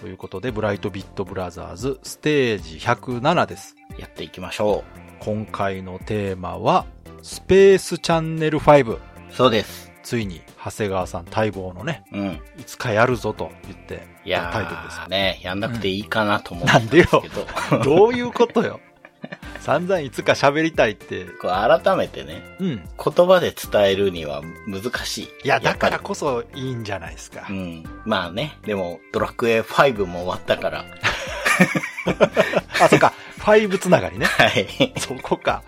ということで、ブライトビットブラザーズステージ107です。やっていきましょ今回のテーマは、スペースチャンネル5。う。そうです。ついに、長谷川さん待望のね、うん。いつかやるぞと言って、いやタイトルですー、ね、やんなくていいかなと思ってたんなんでよですけど。どういうことよ。散々いつか喋りたいって。こう改めてね、うん。言葉で伝えるには難しい。いや、だからこそいいんじゃないですか。りうん。まあね、でも、ドラクエ5も終わったから。あ、そっか。5つながりね。はい。そこか。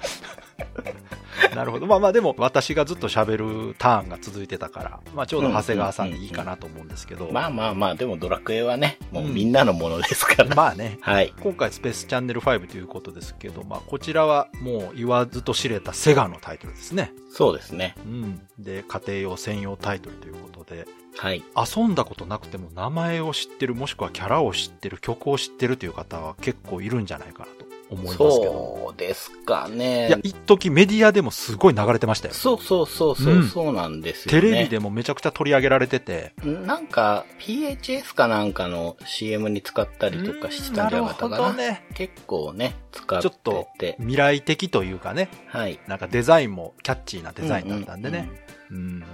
なるほど。まあまあでも私がずっと喋るターンが続いてたから、まあちょうど長谷川さんでいいかなと思うんですけど。まあまあまあ、でもドラクエはね、もうみんなのものですから。まあね。はい。今回スペースチャンネル5ということですけど、まあこちらはもう言わずと知れたセガのタイトルですね。そうですね。うん。で、家庭用専用タイトルということで、はい。遊んだことなくても名前を知ってる、もしくはキャラを知ってる、曲を知ってるという方は結構いるんじゃないかなと思いますけど。そうですかね。いや、一時メディアでもすごい流れてましたよ。そうそうそうそう、うんそうなんですよね。テレビでもめちゃくちゃ取り上げられてて。なんか、PHS かなんかの CM に使ったりとかしてたんじゃなかったかな。なるほどね。結構ね、使ってちょっとて。未来的というかね、はい。なんかデザインもキャッチーなデザインだったんでね。うん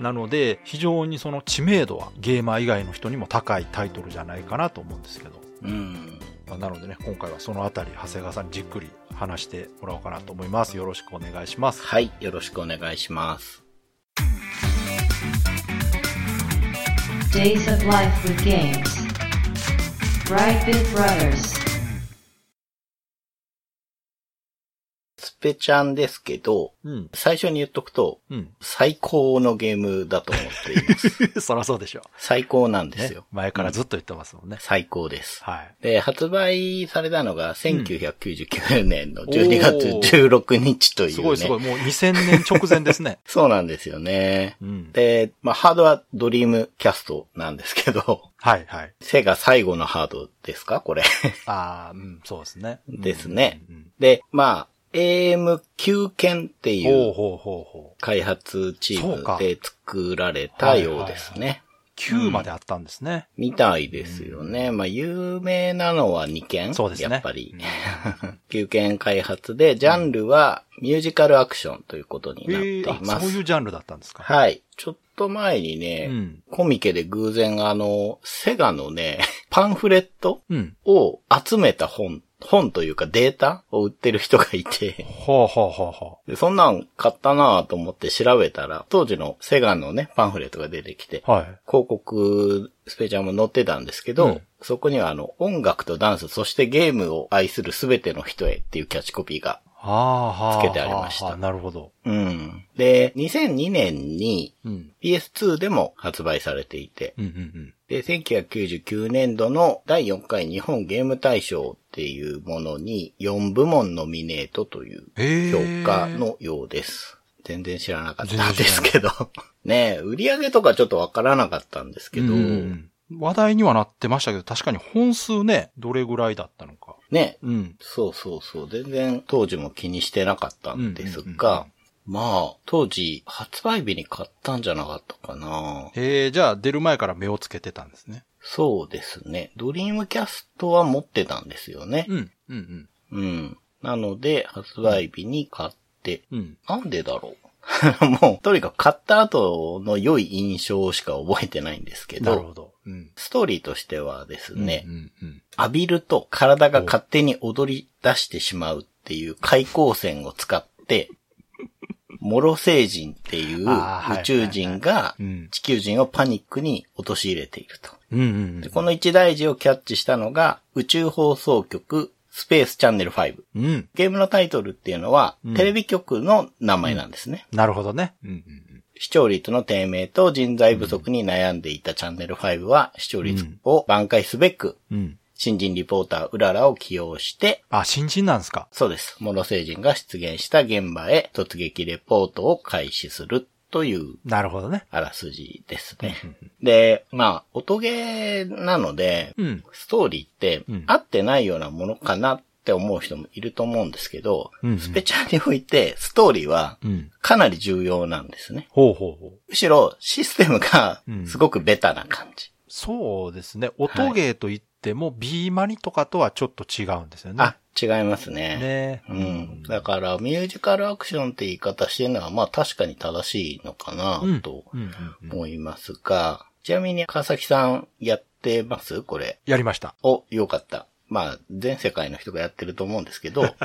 なので、非常にその知名度はゲーマー以外の人にも高いタイトルじゃないかなと思うんですけど。うん。うん。まあなのでね、今回はそのあたり、長谷川さんにじっくり話してもらおうかなと思います。よろしくお願いします。はい。よろしくお願いします。Days of Life with Games. Brightbit Brothers. ペちゃんですけど、うん。最初に言っとくと、うん。最高のゲームだと思っています。そらそうでしょ最高なんでう。すよ。ね、前からずっと言ってますもんね。最高です。はい。で、発売されたのが1999年の12月16日というね。すごいすごい。もう2000年直前ですね。そうなんですよね。うん。で、まあ、ハードはドリームキャストなんですけど、はいはい。セガ最後のハードですかこれ。ああ、うん、そうですね。ですねうんうんで、まあ、AM9 剣ってうんいう。開発チームで作られたようですね。9まであったんですね。みたいですよね。まあ、有名なのは2件。そうですねやっぱり。9件開発で、ジャンルはミュージカルアクションということになっています。そういうジャンルだったんですかはい。ちょっと前にね、うんコミケで偶然あの、セガのね、パンフレットうん。を集めた本、本というかデータを売ってる人がいて、ほうほうほうほでそんなん買ったなぁと思って調べたら、当時のセガのね、パンフレットが出てきて、う。はい。広告スペチャーも載ってたんですけど、うんそこにはあの、音楽とダンス、そしてゲームを愛するすべての人へっていうキャッチコピーが。はあはあ。つけてありましたはあなるほど。うん。で、2002年にうん。PS2 でも発売されていて、うんうんうん。で、1999年度の第4回日本ゲーム大賞っていうものに4部門ノミネートというええ評価のようです。全然知らなかったんですけど。ねえ、売り上げとかちょっとわからなかったんですけど、うん話題にはなってましたけど、確かに本数ね、どれぐらいだったのか。ね、うん。そうそうそう、全然当時も気にしてなかったんですが、まあ、当時発売日に買ったんじゃなかったかな。えー、じゃあ出る前から目をつけてたんですね。そうですね。ドリームキャストは持ってたんですよね。うん。うんうん。うん。なので、発売日に買って、うん。なんでだろう もう、とにかく買った後の良い印象しか覚えてないんですけど、なるほど。うん。ストーリーとしてはですね、うんうん浴びると体が勝手に踊り出してしまうっていう開口線を使って、モロ星人っていう宇宙人がうん地球人をパニックに陥れていると。うん。うんうんでこの一大事をキャッチしたのが宇宙放送局スペースチャンネル5。うん。うん。ゲームのタイトルっていうのは、うんテレビ局の名前なんですね。なるほどね。うんうん視聴率の低迷と人材不足に悩んでいたチャンネル5は視聴率を挽回すべく、うん。うん。新人リポーターうららを起用して、あ、新人なんですか？そうです。モロ星人が出現した現場へ突撃レポートを開始するというなるほどね。あらすじですね。で、まあ、音ゲーなので、うん。ストーリーってうん合ってないようなものかなって思う人もいると思うんですけど、うんうんスペチャーにおいてストーリーはうん。かなり重要なんですね。ほうほうほう。むしろシステムがうんすごくベタな感じ。そうですね。音ゲーといっても、ビーマニとかとはちょっと違うんですよね。あ、違いますね。ねうん。だから、ミュージカルアクションって言い方してるのは、まあ確かに正しいのかなうん、とうんうんうん思いますが、ちなみに川崎さんやってます？これ。やりました。お、よかった。まあ、全世界の人がやってると思うんですけど、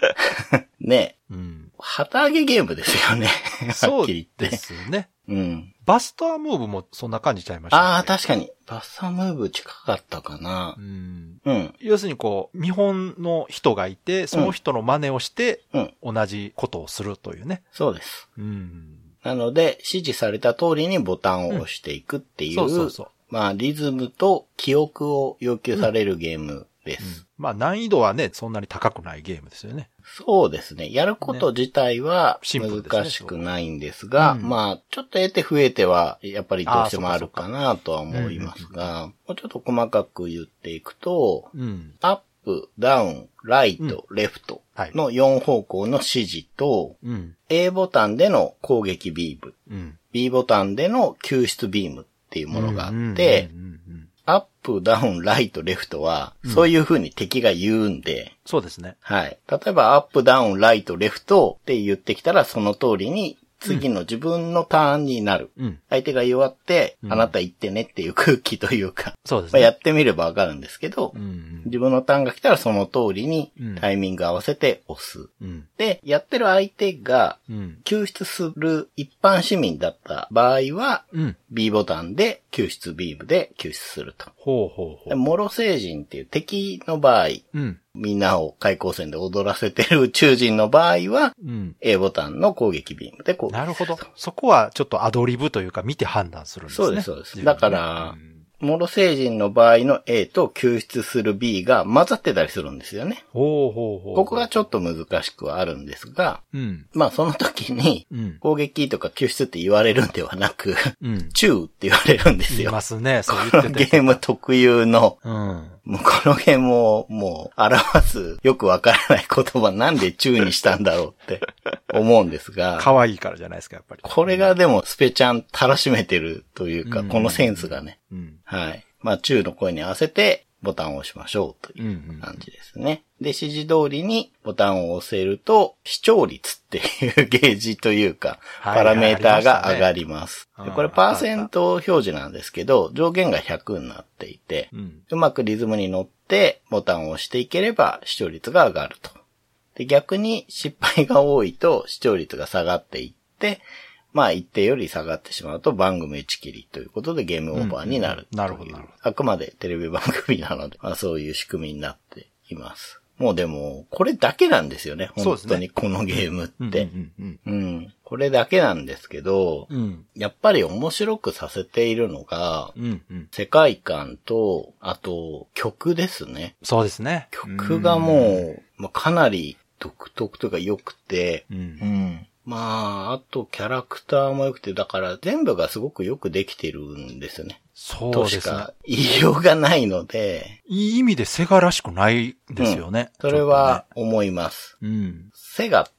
ねうん。旗揚げゲームですよね。は そうっきり言って。ですね。うん。バスタームーブもそんな感じちゃいました、ああ、確かに。バッサムーブ近かったかなう。ん。うん。要するにこう、見本の人がいて、その人の真似をして、うん。同じことをするというね。そうです。うん。なので、指示された通りにボタンを押していくっていう、そうそうそう。まあ、リズムと記憶を要求されるゲームです。まあ難易度はね、そんなに高くないゲームですよね。そうですね。やること自体は難しくないんですが、うんまあ、ちょっと得て増えては、やっぱりどうしてもあるかなとは思いますが、もうちょっと細かく言っていくと、うん。アップ、ダウン、ライト、レフトはいの4方向の指示と、うん。A ボタンでの攻撃ビーム、うん。B ボタンでの救出ビームっていうものがあって、うんうんうんうんアップ、ダウン、ライト、レフトは、そういう風に敵が言うんで、そうですね。はい。例えば、アップ、ダウン、ライト、レフトって言ってきたら、その通りに、次の自分のターンになる。うん。相手が弱って、うんあなた言ってねっていう空気というか、そうですね。まあ、やってみればわかるんですけど、うんうん。自分のターンが来たらその通りにうんタイミング合わせて押す。うん。で、やってる相手がうん。救出する一般市民だった場合は、うん。B ボタンで救出ビームで救出すると。ほうほうほで、う。モロ星人っていう敵の場合、うん。みんなを開口戦で踊らせてる宇宙人の場合は、うん。A ボタンの攻撃ビームで攻撃。なるほど。そこはちょっとアドリブというか見て判断するんですね。そうですそうですだからうんモロ星人の場合の A と救出する B が混ざってたりするんですよね。ほうほうほう。ここがちょっと難しくはあるんですが、うん。まあその時にうん。攻撃とか救出って言われるんではなく、うん。チューって言われるんです言いよ。ますね。そう言ってて。ゲーム特有の、うん。もうこのゲームをもう表すよくわからない言葉なんでチューにしたんだろうって 思うんですが、可愛いからじゃないですか、やっぱり。これがでもスペちゃんたらしめてるというか、うんこのセンスがね、うん。はい。まあ、中の声に合わせてボタンを押しましょうと。いうん感じですね。で、指示通りにボタンを押せると、視聴率っていうゲージというか、はいパラメーターが上がります。ありましたねでこれパーセント表示なんですけど、上限が100になっていて、うん。うまくリズムに乗ってボタンを押していければ視聴率が上がると。で、逆に失敗が多いと視聴率が下がっていって、まあ一定より下がってしまうと番組打ち切りということでゲームオーバーになるう。うんなるほどなるほどあくまでテレビ番組なので、まあそういう仕組みになっています。もうでも、これだけなんですよね。本当にこのゲームっうん。て。うん。これだけなんですけど、うん。やっぱり面白くさせているのが、うん。うん。世界観と、あと、曲ですね。そうですね。曲がもう、まあ、かなり独特というか良くて、うん。う。うんん。まあ、あとキャラクターも良くて、だから全部がすごくよくできてるんですよね。そうとですね。しか言いようがないので、いい意味でセガらしくないですよね。それは思います。ね。うん。セガって、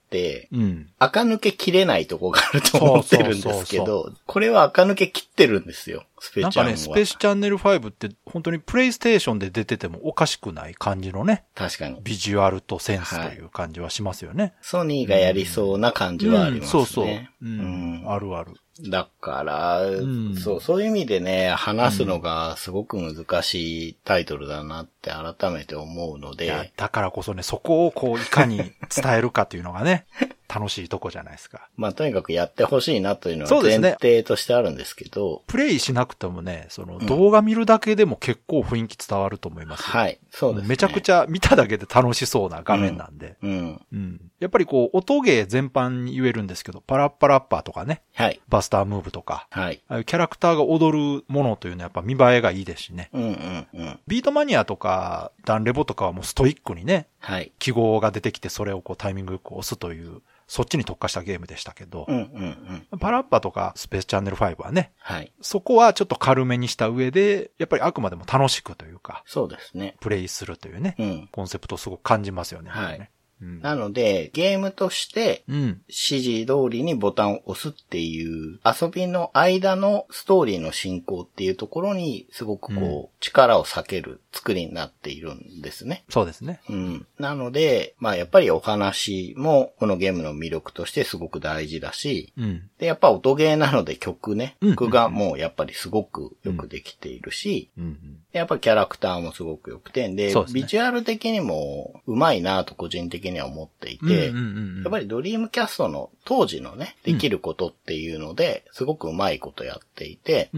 うん。垢抜けきれないとこがあると思ってるんですけそうそうど、これは垢抜けきってるんですよ、スペチャンは。なんかね、スペースチャンネル5って本当にプレイステーションで出ててもおかしくない感じのね、確かに。ビジュアルとセンスという感じはしますよね。ソニーがやりそうな感じはありますね。うんそうそう。ううんん。あるある。だから、ん。そう、そういう意味でね、話すのがすごく難しいタイトルだなって改めて思うのいやで、、だからこそね、そこをこう、いかに伝えるかっていうのがね、楽しいとこじゃないですか。まあとにかくやってほしいなというのは前提としてあるんですけど、プレイしなくてもね、その動画見るだけでも結構雰囲気伝わると思いますよ。はい、そうです、ね。めちゃくちゃ見ただけで楽しそうな画面なんで。うん。うん。やっぱりこう、音ゲー全般に言えるんですけど、パラッパラッパーとかね、はい。バスタームーブとか、はい。ああいうキャラクターが踊るものというのはやっぱ見栄えがいいですしね。うんうんうん。ビートマニアとか、ダンレボとかはもうストイックにね、はい。記号が出てきてそれをこうタイミングよく押すという、そっちに特化したゲームでしたけどうん、うんうん。パラッパとかスペースチャンネル5はね、はい。そこはちょっと軽めにした上で、やっぱりあくまでも楽しくというか、そうですね。プレイするというね、うん。コンセプトをすごく感じますよね。はいねうん。なので、ゲームとして、うん。指示通りにボタンを押すっていう、遊びの間のストーリーの進行っていうところに、すごくこう、力を避ける作りになっているんですね。そうですね。うん。なので、まあやっぱりお話もこのゲームの魅力としてすごく大事だし、うん。で、やっぱ音ゲーなので曲ね、うん曲がもうやっぱりすごくよくできているし、うんうん。やっぱキャラクターもすごく良くて、で、ビジュアル的にもうまいなと個人的には思っていて、やっぱりドリームキャストの当時のね、できることっていうので、すごくうまいことやっていて。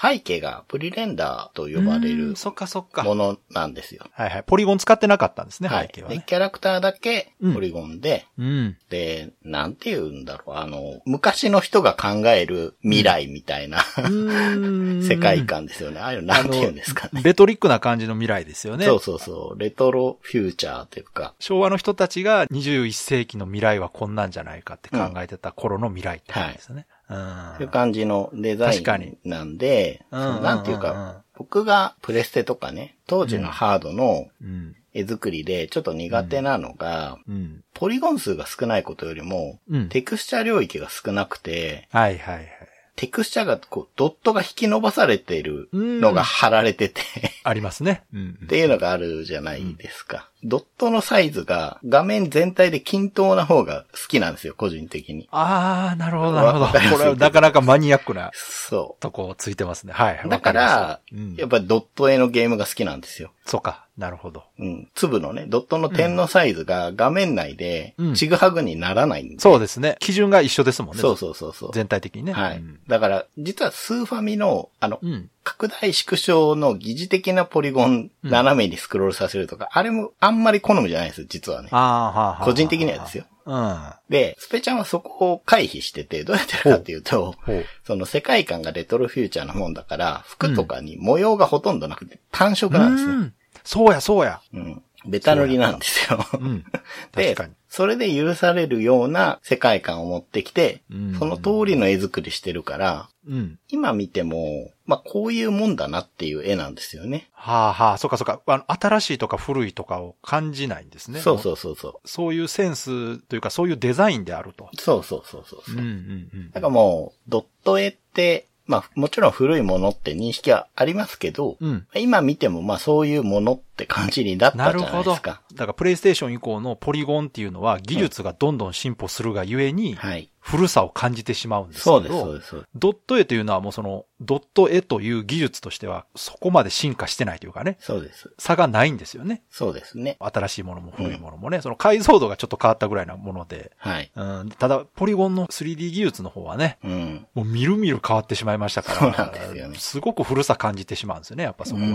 背景がプリレンダーと呼ばれるうんそっかそっか。ものなんですよ。はいはい。ポリゴン使ってなかったんですね、背景はね。キャラクターだけうんポリゴンで、うん。で、なんて言うんだろう、あの、昔の人が考える未来みたいな、世界観ですよね。ああいうのなんて言うんですかね。レトリックな感じの未来ですよね。そうそうそう。レトロフューチャーというか、昭和の人たちが21世紀の未来はこんなんじゃないかって考えてた頃の未来って感じですよね。そういう感じのデザインなんで、なんていううんうんうんか、僕がプレステとかね、当時のハードのうん。絵作りでちょっと苦手なのが、うん。ポリゴン数が少ないことよりも、うん。テクスチャ領域が少なくて、はいはいはい。テクスチャがこう、ドットが引き伸ばされているのが貼られてて、ありますね。うん。っていうのがあるじゃないですか。ドットのサイズが画面全体で均等な方が好きなんですよ、個人的に。ああ、なるほどなるほど。これはなかなかマニアックなそとこついてますね。はい。う。だから、わかりますやっぱりドット絵のゲームが好きなんですよ。そうか。なるほど。うん。粒のね、ドットの点のサイズが画面内でうんちぐはぐにならないんで。そうですね。基準が一緒ですもんね。そうそうそうそう。全体的にね。はいうん。だから、実はスーファミの、あの、うん。拡大縮小の疑似的なポリゴン斜めにスクロールさせるとか、あれもあんまり好みじゃないです、実はね。ああ、はあ、はあ。個人的にはですよ。うん。で、スペちゃんはそこを回避してて、どうやってるかっていうと。その世界観がレトロフューチャーなもんだから、服とかに模様がほとんどなくて単色なんですね。うんそうや、そうや。うん。ベタ塗りなんですよ。うん。で確かに。、それで許されるような世界観を持ってきて、うんその通りの絵作りしてるから、うん。今見ても、まあ、こういうもんだなっていう絵なんですよね。はあはあ、そうかそうか。あの、新しいとか古いとかを感じないんですね。そうそうそうそう。そういうセンスというか、そういうデザインであると。そうそうそうそうそう。うんうんうん。だからもう、ドット絵って、まあ、もちろん古いものって認識はありますけど、うん。今見てもまあそういうものって感じになったじゃないなるほど。だですか。から、プレイステーション以降のポリゴンっていうのは、技術がどんどん進歩するがゆえに、はい。古さを感じてしまうんですけど。そうです、そうです。そうですドット絵というのはもうその、ドット絵という技術としては、そこまで進化してないというかね、そうです。差がないんですよね。そうですね。新しいものも古いものもね、その解像度がちょっと変わったぐらいなもので、はい。うん、ただ、ポリゴンの 3D 技術の方はね、うん。もうみるみる変わってしまいましたから、そうなんですよねすごく古さ感じてしまうんですよね、やっぱそこはね。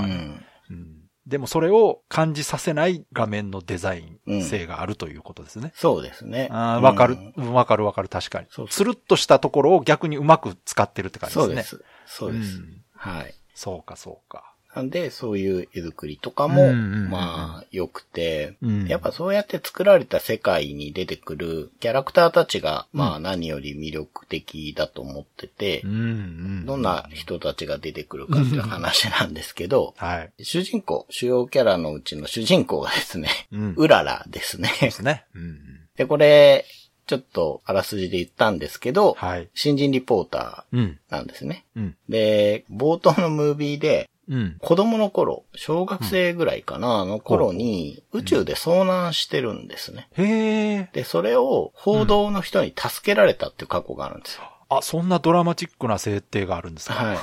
うん。うんでもそれを感じさせない画面のデザイン性があるということですね。そうですね。わかるうん、わかるわかる、確かにそう。つるっとしたところを逆にうまく使ってるって感じですね。そうです。そうです。んはい。そうか、そうか。なんで、そういう絵作りとかも、まあ、良くて、うんやっぱそうやって作られた世界に出てくるキャラクターたちが、まあ何より魅力的だと思ってて。どんな人たちが出てくるかっていう話なんですけど、はい。主人公、主要キャラのうちの主人公がですね、うららですね。ですね。で、これ、ちょっとあらすじで言ったんですけど、はい。新人リポータうん。ーなんですね。うん。で、冒頭のムービーで、うん。子供の頃、小学生ぐらいかな、の頃に、宇宙で遭難してるんですね。へえ。で、それを報道の人に助けられたっていう過去があるんですよ。あ、そんなドラマチックな設定があるんですか？は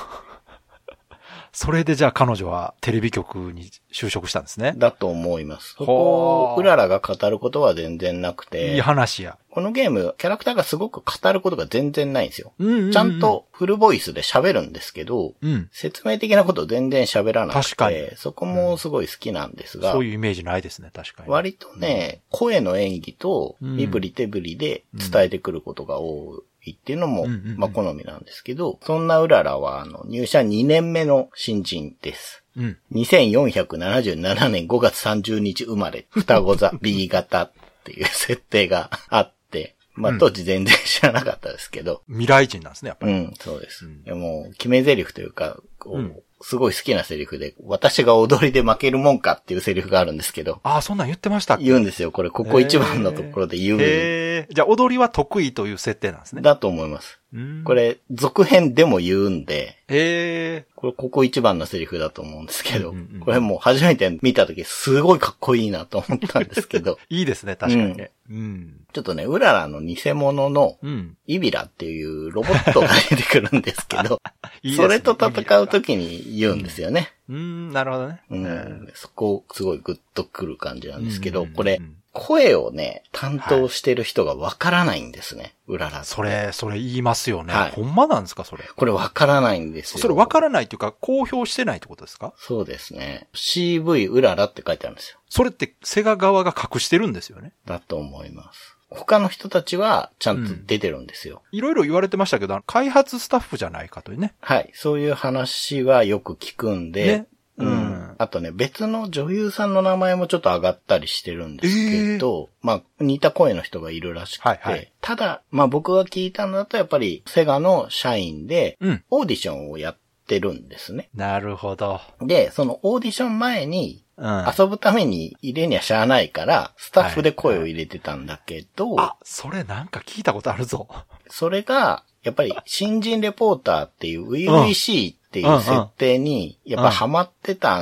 それでじゃあ彼女はテレビ局に就職したんですねい。。だと思います。そほこを、ううららが語ることは全然なくいいて、話や。このゲーム、キャラクターがすごく語ることが全然ないんですよ。うんうんうんちゃん。とフルボイスで喋るんですけど、うん。説明的なこと全然喋らなくて、確かにそこもすごい好きなんですが、そういうイメージないですね、確かに。割とね、声の演技とうん身振り手振りで伝えてくることが多いっていうのも、まあ好みなんですけど、そんなうららはあの入社2年目の新人です。うん。2477年5月30日生まれ、双子座 B 型っていう設定があって、まあうん当時全然知らなかったですけど、未来人なんですね、やっぱり。うん、そうです。うんもう、決め台詞というか、こう、うんすごい好きなセリフで、私が踊りで負けるもんかっていうセリフがあるんですけど、ああ、そんなん言ってました言うんですよ。これ、ここ一番のところで言う。へえ。じゃあ踊りは得意という設定なんですね。だと思います。うんこ。れ、続編でも言うんで、へえ。これ、ここ一番のセリフだと思うんですけど、うんうんうんこれもう初めて見たとき、すごいかっこいいなと思ったんですけど、いいですね、確かにね。うん。ちょっとね、うららの偽物のうん。イビラっていうロボットが出てくるんですけど、いいねそれと戦うときに言うんですよね。うん、なるほどね。うん、そこ、すごいグッとくる感じなんですけど、これ、声をね、担当してる人がわからないんですね、うらら。それ、それ言いますよね。はいほんまなんですか、それ？これわからないんですよ。それ分からないっていうか、公表してないってことですか？そうですね。CV うららって書いてあるんですよ。それってセガ側が隠してるんですよね。だと思います。他の人たちはちゃんと出てるんですよ。いろいろ言われてましたけど、開発スタッフじゃないかというね。はい。そういう話はよく聞くんで、ねうん。うんあとね、別の女優さんの名前もちょっと上がったりしてるんですけど、まあ、似た声の人がいるらしくて、はいはいただ、まあ僕が聞いたのだとやっぱりセガの社員で、うん。オーディションをやってるんですね。なるほど。で、そのオーディション前に、うん。遊ぶために入れにはしゃあないから、スタッフで声を入れてたんだけど、あ、それなんか聞いたことあるぞ。それが、やっぱり新人レポーターっていう初々しいっていう設定に、やっぱハマってた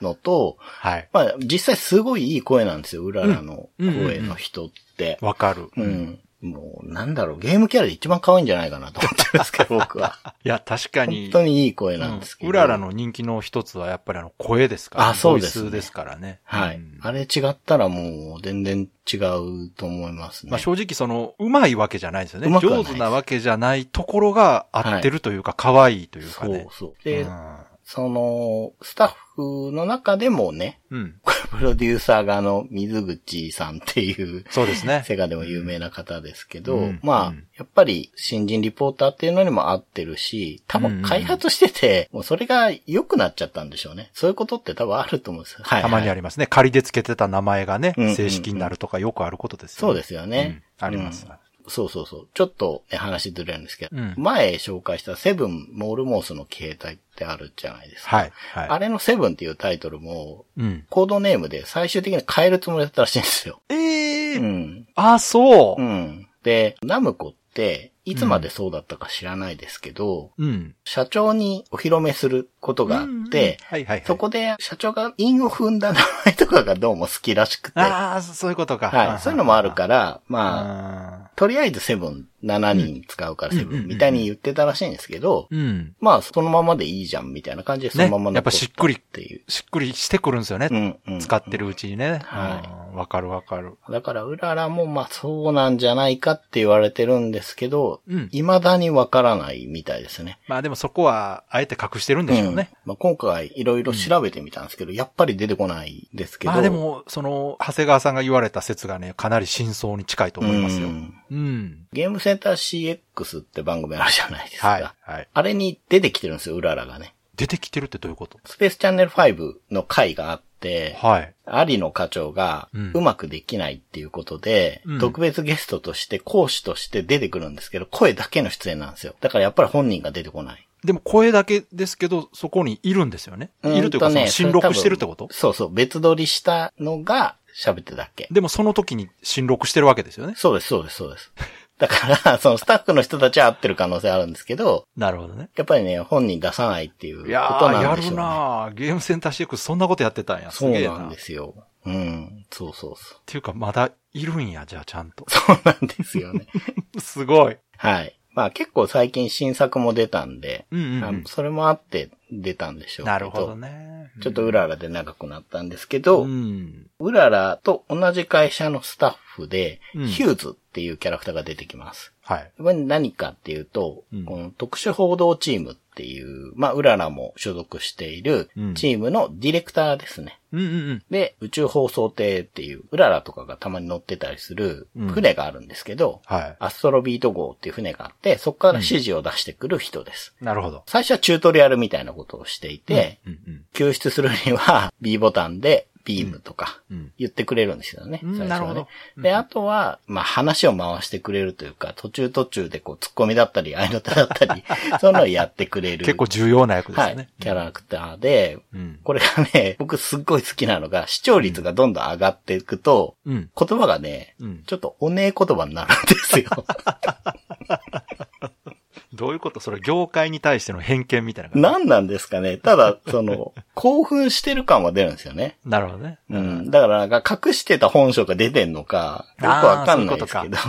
のと、はい。まあ実際すごいいい声なんですよ、うららの声の人って。わかる。うん。もう、なんだろう、ゲームキャラで一番可愛いんじゃないかなと思ってるんですけど、僕は。いや、確かに。本当にいい声なんですけど。うららの人気の一つはやっぱりあの声ですから、あそうですねですからね。はいうん。あれ違ったらもう全然違うと思いますね。まあ正直その、うまいわけじゃないですよね。上手なわけじゃないところが合ってるというか、可愛いというかそうね。そう。で、うんその、スタッフの中でもね、うん。プロデューサーがあの、水口さんっていう、そうですね。セガでも有名な方ですけど、うんまあ、うんやっぱり新人リポーターっていうのにも合ってるし、多分開発してて、もうそれが良くなっちゃったんでしょうね。そういうことって多分あると思うんですよ。はい、たまにありますね。仮でつけてた名前がね正式になるとかよくあることですよね。そうですよね。うんあります。うんそうそうそう。ちょっと、ね、話ずれるんですけど、うん前紹介したセブンモールモースの携帯ってあるじゃないですか。はい。はい。あれのセブンっていうタイトルも、うん。コードネームで最終的に変えるつもりだったらしいんですよ。ええー。うん。あ、そうう。ん。で、ナムコって、いつまでそうだったか知らないですけど、うん。社長にお披露目することがあって。そこで社長が韻を踏んだ名前とかがどうも好きらしくて、はああ、そういうことか。い。そういうのもあるから、ら、まあ、あとりあえずセブン、7人使うからセブンみたいに言ってたらしいんですけど、ーうん。まあ、そのままでいいじゃんみたいな感じでそのままねやっぱしっくりっていう。しっくりしてくるんですよね。うんうん使ってるうちにね。はいうんわかるわかる。だから、うららもまあそうなんじゃないかって言われてるんですけど、うん未だにわからないみたいですね。まあでもそこは、あえて隠してるんでしょうね。うんまあ、今回いろいろ調べてみたんですけど、やっぱり出てこないですけど。まあでも、その、長谷川さんが言われた説がね、かなり真相に近いと思いますよ。ううん。んゲームセンター CX って番組あるじゃないですか。はい。はい。あれに出てきてるんですよ、うららがね。出てきてるってどういうこと？スペースチャンネル5の回があって、はい。有野課長がうまくできないっていうことで、うん特別ゲストとして講師として出てくるんですけど、声だけの出演なんですよ。だからやっぱり本人が出てこない。でも声だけですけど、そこにいるんですよね。いるというか、その新録してるってこと？そうそう、別撮りしたのが喋ってるだけ。でもその時に新録してるわけですよね。そうです、そうです、そうです。だから、そのスタッフの人たちは合ってる可能性あるんですけど、なるほどね。やっぱりね、本人出さないっていうこといやなんでしょうね。なーゲームセンター CX そんなことやってたんや。すそうな。なんっですよ。うん、そうそうそう。ていうか、まだいるんや、じゃあちゃんと。そうなんですよね。すごい。はい。まあ結構最近新作も出たんで、うんうんうんそれもあって出たんでしょう。なるほどね。ちょっとうららで長くなったんですけど、う。うんららと同じ会社のスタッフで、うんヒューズっていうキャラクターが出てきます。はい。これ何かっていうと、うんこの特殊報道チームっていう、まあ、うららも所属しているうんチームのディレクターですね。うんうんうん。で、宇宙放送艇っていう、うららとかがたまに乗ってたりするうん船があるんですけど、はい。アストロビート号っていう船があって、そこから指示を出してくる人です。なるほど。最初はチュートリアルみたいなことをしていて、うんうん救出するには B ボタンでビームとかうん言ってくれるんですよね。うん最初はねなるほどで、あとは、まあ話を回してくれるというか、途中途中でこう突っ込みだったり、合いの手だったり、そういうのをやってくれる。結構重要な役ですはいね。。キャラクターで、うん。これがね、僕すっごい好きなのが、視聴率がどんどん上がっていくと、うん。言葉がね、うん。ちょっとおねえ言葉になるんですよ。どういうこと？それ業界に対しての偏見みたいな。何なんですかねただ、その、興奮してる感は出るんですよね。なるほどね。うん。だからなんか隠してた本性が出てんのか、よくわかんないですけど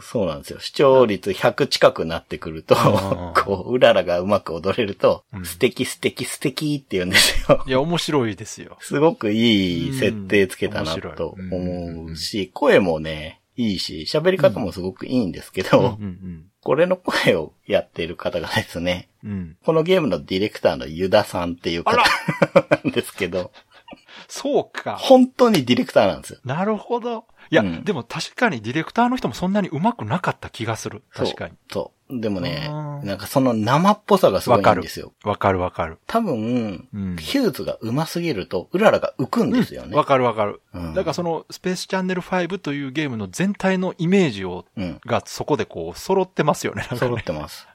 そうなんですよ。視聴率100近くなってくると、んこう、うららがうまく踊れると、うん素敵素敵素敵って言うんですよ。いや、面白いですよ。すごくいい設定つけたなとうん思うし、声もね、いいし、喋り方もすごくいいんですけど、うんうんこれの声をやっている方がですね、うん。うん。このゲームのディレクターのユダさんっていう方あなんですけど、そうか。本当にディレクターなんですよ。なるほど。いや、うんでも確かにディレクターの人もそんなに上手くなかった気がする。確かに。そう。そう。でもねなんかその生っぽさがすごいんですよ。わかるわかる。多分、うんヒューズが上手すぎると、うららが浮くんですよね。わかるわかる。うんだからそのスペースチャンネル5というゲームの全体のイメージを、うん。がそこでこう揃ってますよね。なんか揃ねってます。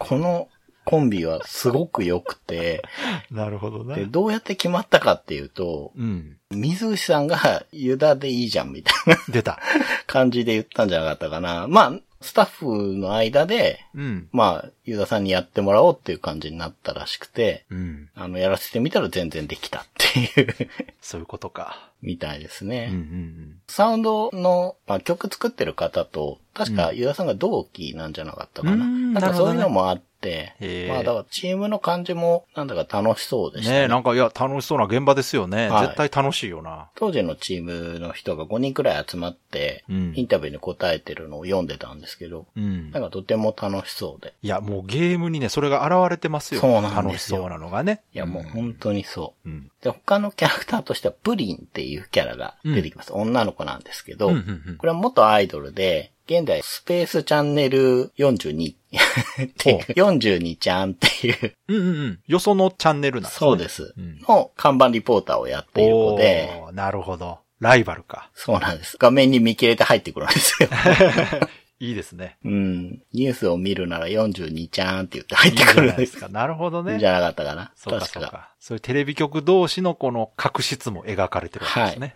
このコンビはすごく良くて、なるほどで、ね。どうやって決まったかっていうと、うん。水牛さんがユダでいいじゃんみたいな出た。感じで言ったんじゃなかったかな。まあ、スタッフの間で、うん。まあ、ユダさんにやってもらおうっていう感じになったらしくて、うん。あの、やらせてみたら全然できたっていうそういうことか。みたいですうんね。うんサウンドの、まあ、曲作ってる方と、確かユダさんが同期なんじゃなかったかな。うんなんかそういうのもあって、まあだからチームの感じもなんだか楽しそううん。でしたね。ねえ、なんかいや、楽しそうな現場ですよね。はい絶対楽しいよな。当時のチームの人が5人くらい集まって、うんインタビューに答えてるのを読んでたんですけど、うんなん。かとても楽しそうで。いや、もうゲームにね、それが現れてますよ。そうなん楽ですよしそうなのがね。いやもう本当にそう。うん。で、他のキャラクターとしてはプリンっていうキャラが出てきます。女の子なんですけど、うんうんうんこれは元アイドルで、現在スペースチャンネル42 っていう、42ちゃんっていう、うんうんうん。よそのチャンネルなんですね。そうです。うんの看板リポーターをやっている子で、なるほど。ライバルか。そうなんです。画面に見切れて入ってくるんですよ。いいですね。うん。ニュースを見るなら42ちゃんって言って入ってくるんで。すすか。なるほどね。じゃなかったかな。そうか確か。そうか。そういうテレビ局同士のこの確執も描かれてるわけですね。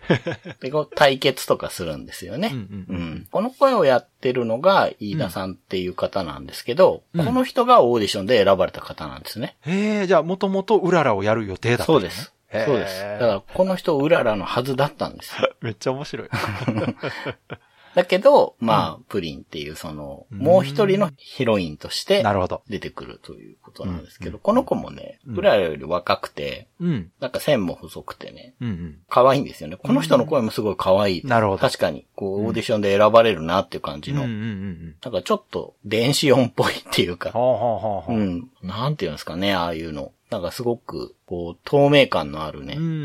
で、こう対決とかするんですよね。うんうんうんこの声をやってるのが飯田さんっていう方なんですけど、うんこの人がオーディションで選ばれた方なんですね。へえ、じゃあもともとうららをやる予定だったんねそうです。そうです。だから、この人、うららのはずだったんですよ。めっちゃ面白い。だけど、まあ、プリンっていう、その、うんもう一人のヒロインとしてなるほど。出てくるということなんですけど、うんこの子もね、うんうららより若くて、うん。なんか線も細くてね。可愛いんですよね。この人の声もすごい可愛い。なるほど確かに、こう、オーディションで選ばれるなっていう感じの、うんうんうんうん。なんかちょっと電子音っぽいっていうか、ほうん。なんていうんですかね、ああいうの。なんかすごく、こう、透明感のあるね。うんうんう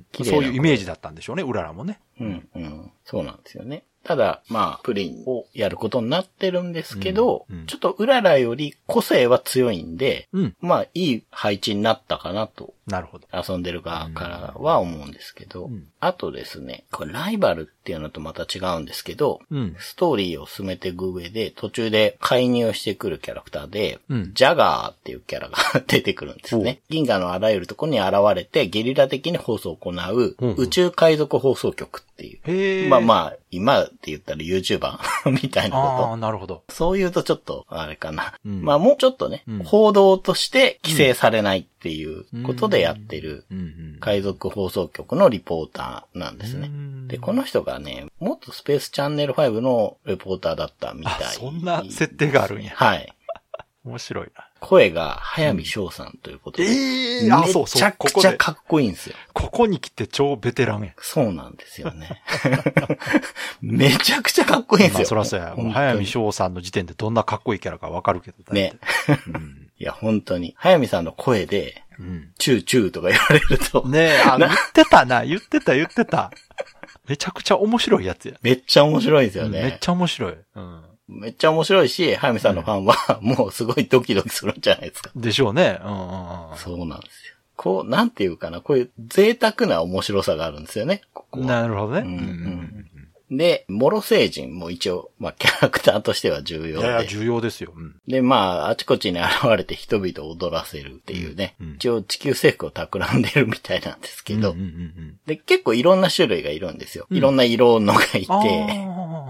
ん。綺麗なそういうイメージだったんでしょうね、うららもね。うん、うん。そうなんですよね。ただ、まあ、プリンをやることになってるんですけど、うんうんちょっとうららより個性は強いんで、うん。まあ、いい配置になったかなと、なるほど。遊んでる側からは思うんですけど、うんあとですね、これライバルっていうのとまた違うんですけど、うん。ストーリーを進めていく上で、途中で介入してくるキャラクターで、うんジャガーっていうキャラが出てくるんですね。銀河のあらゆるところに現れて、ゲリラ的に放送を行う宇宙海賊放送局っていう。まあまあ、今って言ったら YouTuber みたいなああ、こなるほど。と。そう言うとちょっと、あれかな。うんまあもうちょっとね、うん報道として規制されないっていうことでやってる。海賊放送局のリポーターなんですね。うんで、この人がね、もっとスペースチャンネル5のレポーターだったみたい。あそんな設定があるんやはい。面白いな。声が早見翔さんということで。ええあ、そうそう。めちゃくちゃかっこいいんですよ。ここに来て超ベテランや。そうなんですよね。めちゃくちゃかっこいいんですまあ、よ。そらそうや。早見翔さんの時点でどんなかっこいいキャラかわかるけど。ね。うん。いや、本当に。早見さんの声で、うん。チューチューとか言われると、ねえ、あ、言ってたな。言ってた、言ってた。めちゃくちゃ面白いやつや。めっちゃ面白いんですよね。うんめっちゃ面白い。うん。めっちゃ面白いし、早見さんのファンは、もうすごいドキドキするんじゃないですか。でしょうね。うんうんうん。そうなんですよ。こう、なんていうかな、こういう贅沢な面白さがあるんですよね、ここは。なるほどね。うんうんうんで、モロ星人も一応、まあ、キャラクターとしては重要いやいや、で。重要ですよ。うん。で、まあ、あちこちに現れて人々を踊らせるっていうね。うんうん一応地球征服を企んでるみたいなんですけど。で、結構いろんな種類がいるんですよ。うんいろんな色のがいて。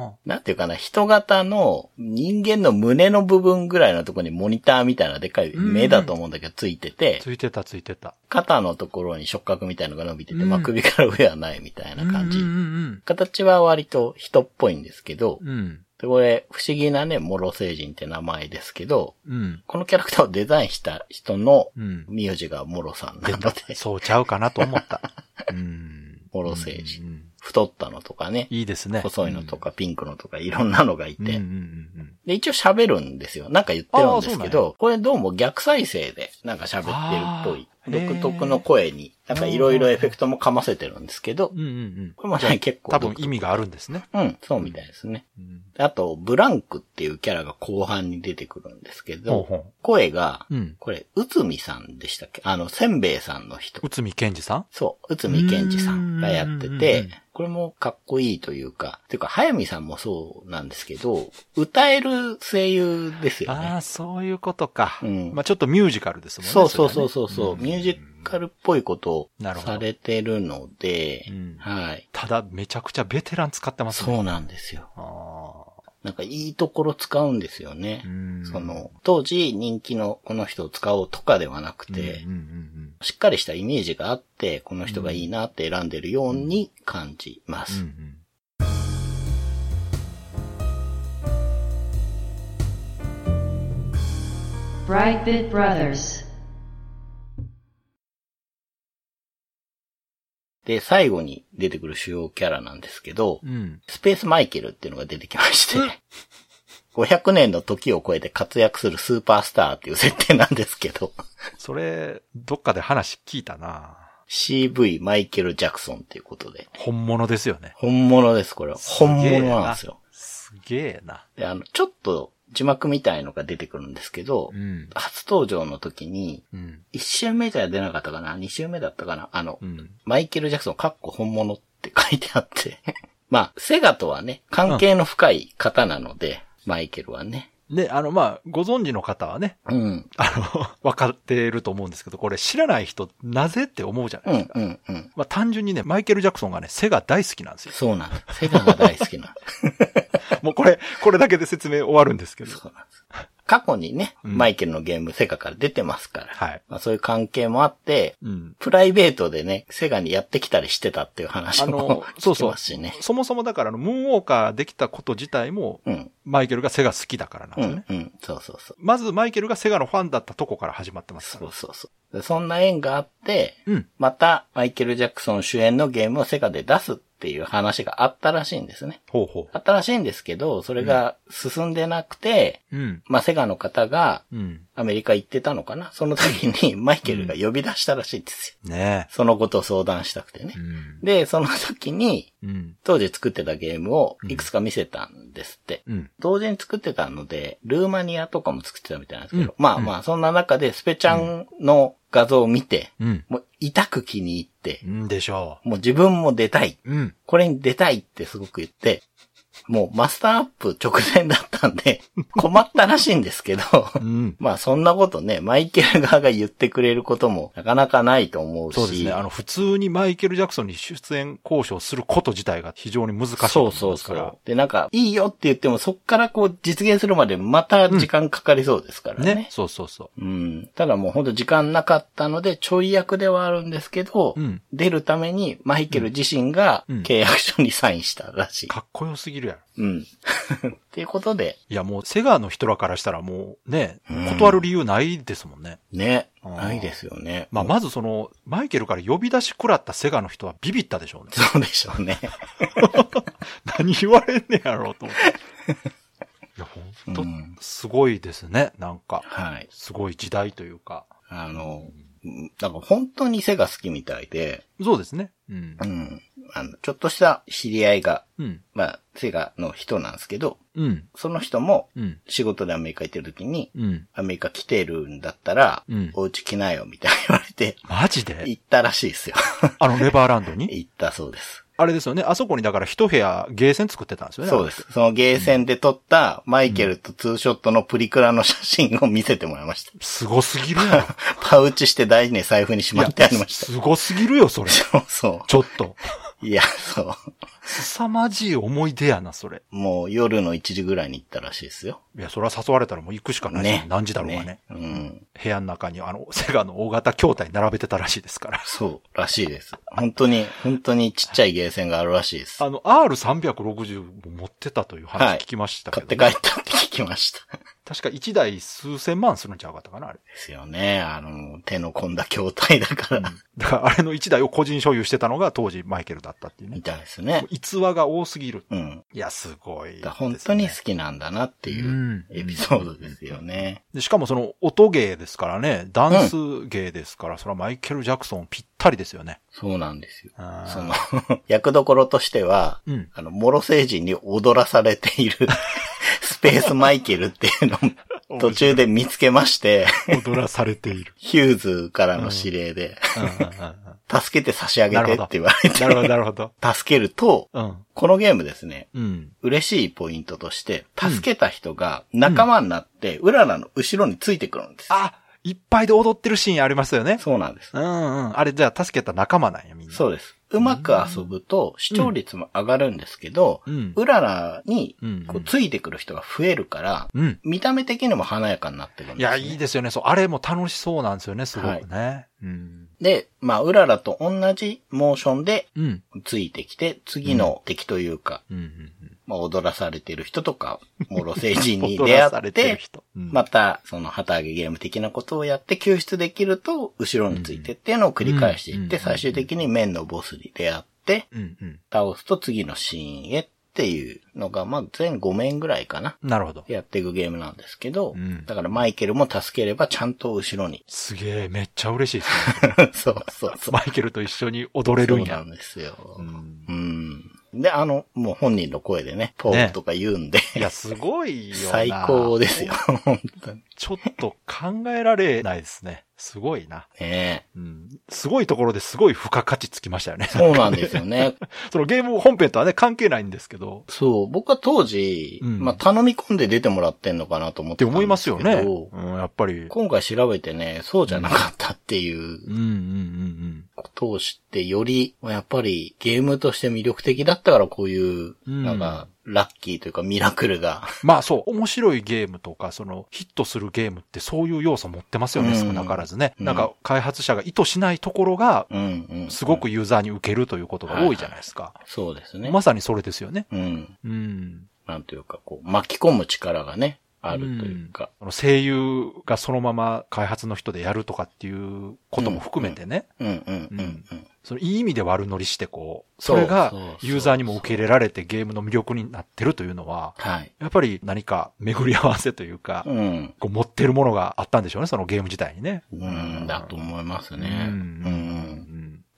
あなんていうかな、人型の人間の胸の部分ぐらいのところにモニターみたいなでかい目だと思うんだけどついててー、ついてた、ついてた。肩のところに触覚みたいなのが伸びてて、うんまあ首から上はないみたいな感じ。うんうん形は割と人っぽいんですけど、うん。うん。でこれ不思議なね、モロ星人って名前ですけど、うん。このキャラクターをデザインした人のうん。名字がモロさんな出のた。で、そうちゃうかなと思った。うん。モロ星人。うん太ったのとかね、いいですね。細いのとかピンクのとかいろんなのがいて、うん。うんうんうんで、一応喋るんですよ。なんか言ってるんですけど、これどうも逆再生でなんか喋ってるっぽい。独特の声に、なんかいろいろエフェクトもかませてるんですけどうん。、うんうんうん。これもね、結構多。分意味があるんですね。うん、そうみたいですね。うん。あと、ブランクっていうキャラが後半に出てくるんですけど、ほ声が、う。うん。これ、うつみさんでしたっけ？あの、せんべいさんの人。内海健二さん？そう、うつみけんじさんがやってうんうんうんうんて、これもかっこいいというか、ていうか、早見さんもそうなんですけど、歌える声優ですよあね。あ、そういうことか。うんまあちょっとミュージカルですもんね。そうそうそうそうそう、んミュージカルっぽいことをされてるので、うんはい。ただ、めちゃくちゃベテラン使ってますね。そうなんですよ。あなんかいいところ使うんですよね。その、当時人気のこの人を使おうとかではなくうん、て、うんうんしっかりしたイメージがあって、この人がいいなって選んでるように感じまうん。す。うんうん。Brightbit Brothers. で、最後に出てくる主要キャラなんですけど、うん。スペースマイケルっていうのが出てきまして、500年の時を超えて活躍するスーパースターっていう設定なんですけど、それ、どっかで話聞いたな CV マイケル・ジャクソンっていうことで、本物ですよね。本物です、これは。本物なんですよ。すげえな。で、あの、ちょっと字幕みたいのが出てくるんですけど、うん。初登場の時に、うん。1周目じゃ出なかったかな ?2 周目だったかな？あの、うん。マイケル・ジャクソン、かっこ本物って書いてあって。まあ、セガとはね、関係の深い方なので、マイケルはね。で、あの、まあ、ご存知の方はね、うん。あの、分かっていると思うんですけど、これ知らない人、なぜって思うじゃなうんいですか。うんうん。まあ、単純にね、マイケル・ジャクソンがね、背が大好きなんですよ。そうなんです。セガが大好きなんです。もうこれ、これだけで説明終わるんですけど。過去にね、うんマイケルのゲームセガから出てますから。はい。まあ、そういう関係もあって、うん。プライベートでね、セガにやってきたりしてたっていう話あもの、そう聞きそうますしね。そもそもだから、あの、ムーンウォーカーできたこと自体も、うん。マイケルがセガ好きだからなんですよね。うん。うん。そうそうそう。まず、マイケルがセガのファンだったとこから始まってますから。そうそうそう。でそんな縁があって、うん。また、マイケル・ジャクソン主演のゲームをセガで出すっていう話があったらしいんですね。ほうほあったらしいんですけど、それが進んでなくて、う。うん。まあ、セガの方がうん。アメリカ行ってたのかな？その時に マイケルが呼び出したらしいんですよ。ねそのことを相談したくてねえ。う。ん。で、その時に、うん。当時作ってたゲームをいくつか見せたんですって。うん。同時に作ってたので、ルーマニアとかも作ってたみたいなんですけど、うんまあまあ、そんな中でスペちゃんの画像を見て、うん。もう痛く気に入って、うんでしょもう自分も出たい。う。うん。これに出たいってすごく言って、もうマスターアップ直前だったんで、困ったらしいんですけど、うん。まあそんなことね、マイケル側が言ってくれることもなかなかないと思うし。そうですね。あの、普通にマイケル・ジャクソンに出演交渉すること自体が非常に難しいと思いそうそう。そう。で、なんか、いいよって言っても、そっからこう実現するまでまた時間かかりそうですからね。ね。そうそうそう。うん。ただもうほんと時間なかったので、ちょい役ではあるんですけど、うん出るためにマイケル自身がうん契約書にサインしたらしい。かっこよすぎるるやろ。うん。っていうことで、いやもうセガの人らからしたらもうね、うん断る理由ないですもんね。ね、あーないですよね。まあまずその、マイケルから呼び出し食らったセガの人はビビったでしょうね。そうでしょうね。何言われんねやろうと思って。いや、ほんとう、んすごいですね。なんか、はい。すごい時代というか。あの、うんなんか本当に背が好きみたいで、そうですね。うんう。ん。あの、ちょっとした知り合いが、うん。まあ、セガの人なんですけど、うん。その人もうん。仕事でアメリカ行ってる時に、うん。アメリカ来てるんだったら、うんお家来なよ、みたいな言われて、マジで？行ったらしいですよ。あの、レバーランドに？行ったそうです。あれですよね。あそこにだから一部屋ゲーセン作ってたんですよね。そうです。そのゲーセンで撮ったマイケルとツーショットのプリクラの写真を見せてもらいました。すごすぎる。パウチして大事に財布にしまってありました。すごすぎるよ、それ。そうそちょっと。う。いや、そう。凄まじい思い出やな、それ。もう夜の1時ぐらいに行ったらしいですよ。いや、それは誘われたらもう行くしかないね。何時だろうがね。うん。部屋の中にあの、セガの大型筐体並べてたらしいですから。そう、らしいです。本当に、本当にちっちゃいゲーセンがあるらしいです。あの、R360 も持ってたというはい話聞きましたけ買ど、って帰ったって聞きました。確か1台数千万するんちゃうかったかな、あれ。ですよね。あの、手の込んだ筐体だから、だからあれの1台を個人所有してたのが当時マイケルだったっていうねみ。たいですね。逸話が多すぎる。うん。いや、すごいね、だ本当に好きなんだなっていううんエピソードですよね。でしかもその音芸ですからね、ダンス芸ですから、それはマイケル・ジャクソンぴったりですよね。そうなんですよ。その、役どころとしては、うんあの、モロ星人に踊らされている スペースマイケルっていうのを 途中で見つけまして、踊らされている。ヒューズからの指令で、助けて差し上げてって言われて、なるほど、なるほど。助けると、うん。このゲームですね、うん。嬉しいポイントとして、助けた人が仲間になって、うららの後ろについてくるんです。あ、いっぱいで踊ってるシーンありますよね。そうなんです。うんうん。あれじゃあ助けた仲間なんや、みんな。そうです。うまく遊ぶと視聴率も上がるんですけど、うんうららにうんこうついてくる人が増えるから、うん。見た目的にも華やかになってるんです、ね。いや、いいですよね。そう、あれも楽しそうなんですよね、すごくね。うん。で、まあ、うららと同じモーションでうん。ついてきて、次の敵というか、うんうんまあ、踊らされてる人とか、モロ星人うん。に 出会ってまた、その旗揚げゲーム的なことをやって救出できると、後ろについてっていうのを繰り返していって、うん最終的に面のボスに出会って。倒すと次のシーンへっていうのが、まあ、全5面ぐらいかな。なるほど。やっていくゲームなんですけど、うんだからマイケルも助ければちゃんと後ろに。すげえ、めっちゃ嬉しいですね。そうそうそう。マイケルと一緒に踊れるんやそうなん。ですよ。うんうん。で、あの、もう本人の声でね、ポークとか言うんで、いや、すごいよな。最高ですよ。。本当に。ちょっと考えられないですね。すごいな。ねうん。すごいところですごい付加価値つきましたよね。そうなんですよね。そのゲーム本編とはね、関係ないんですけど。そう、僕は当時、うんまあ、頼み込んで出てもらってんのかなと思っっててたんですけど。思いますよね。うん、やっぱり。今回調べてね、そうじゃなかったっていううんうんうんうん。ことを知って、より、まあやっぱりゲームとして魅力的だったからこういう、うんなんか、ラッキーというかミラクルが。まあそう、面白いゲームとか、その、ヒットするゲームってそういう要素持ってますよね、うん少なからずね。うんなんか、開発者が意図しないところが。すごくユーザーに受けるということが多いじゃないですか。そうですね。まさにそれですよね。うん。うん。なんというか、こう、巻き込む力がね、あるというか。あの声優がそのまま開発の人でやるとかっていうことも含めてね、うんうんうんうん。そのいい意味で悪乗りしてこう、それがユーザーにも受け入れられてゲームの魅力になってるというのは、はい。やっぱり何か巡り合わせというか、うん。こう持ってるものがあったんでしょうね、そのゲーム自体にね。うん、だと思いますね。ううんん。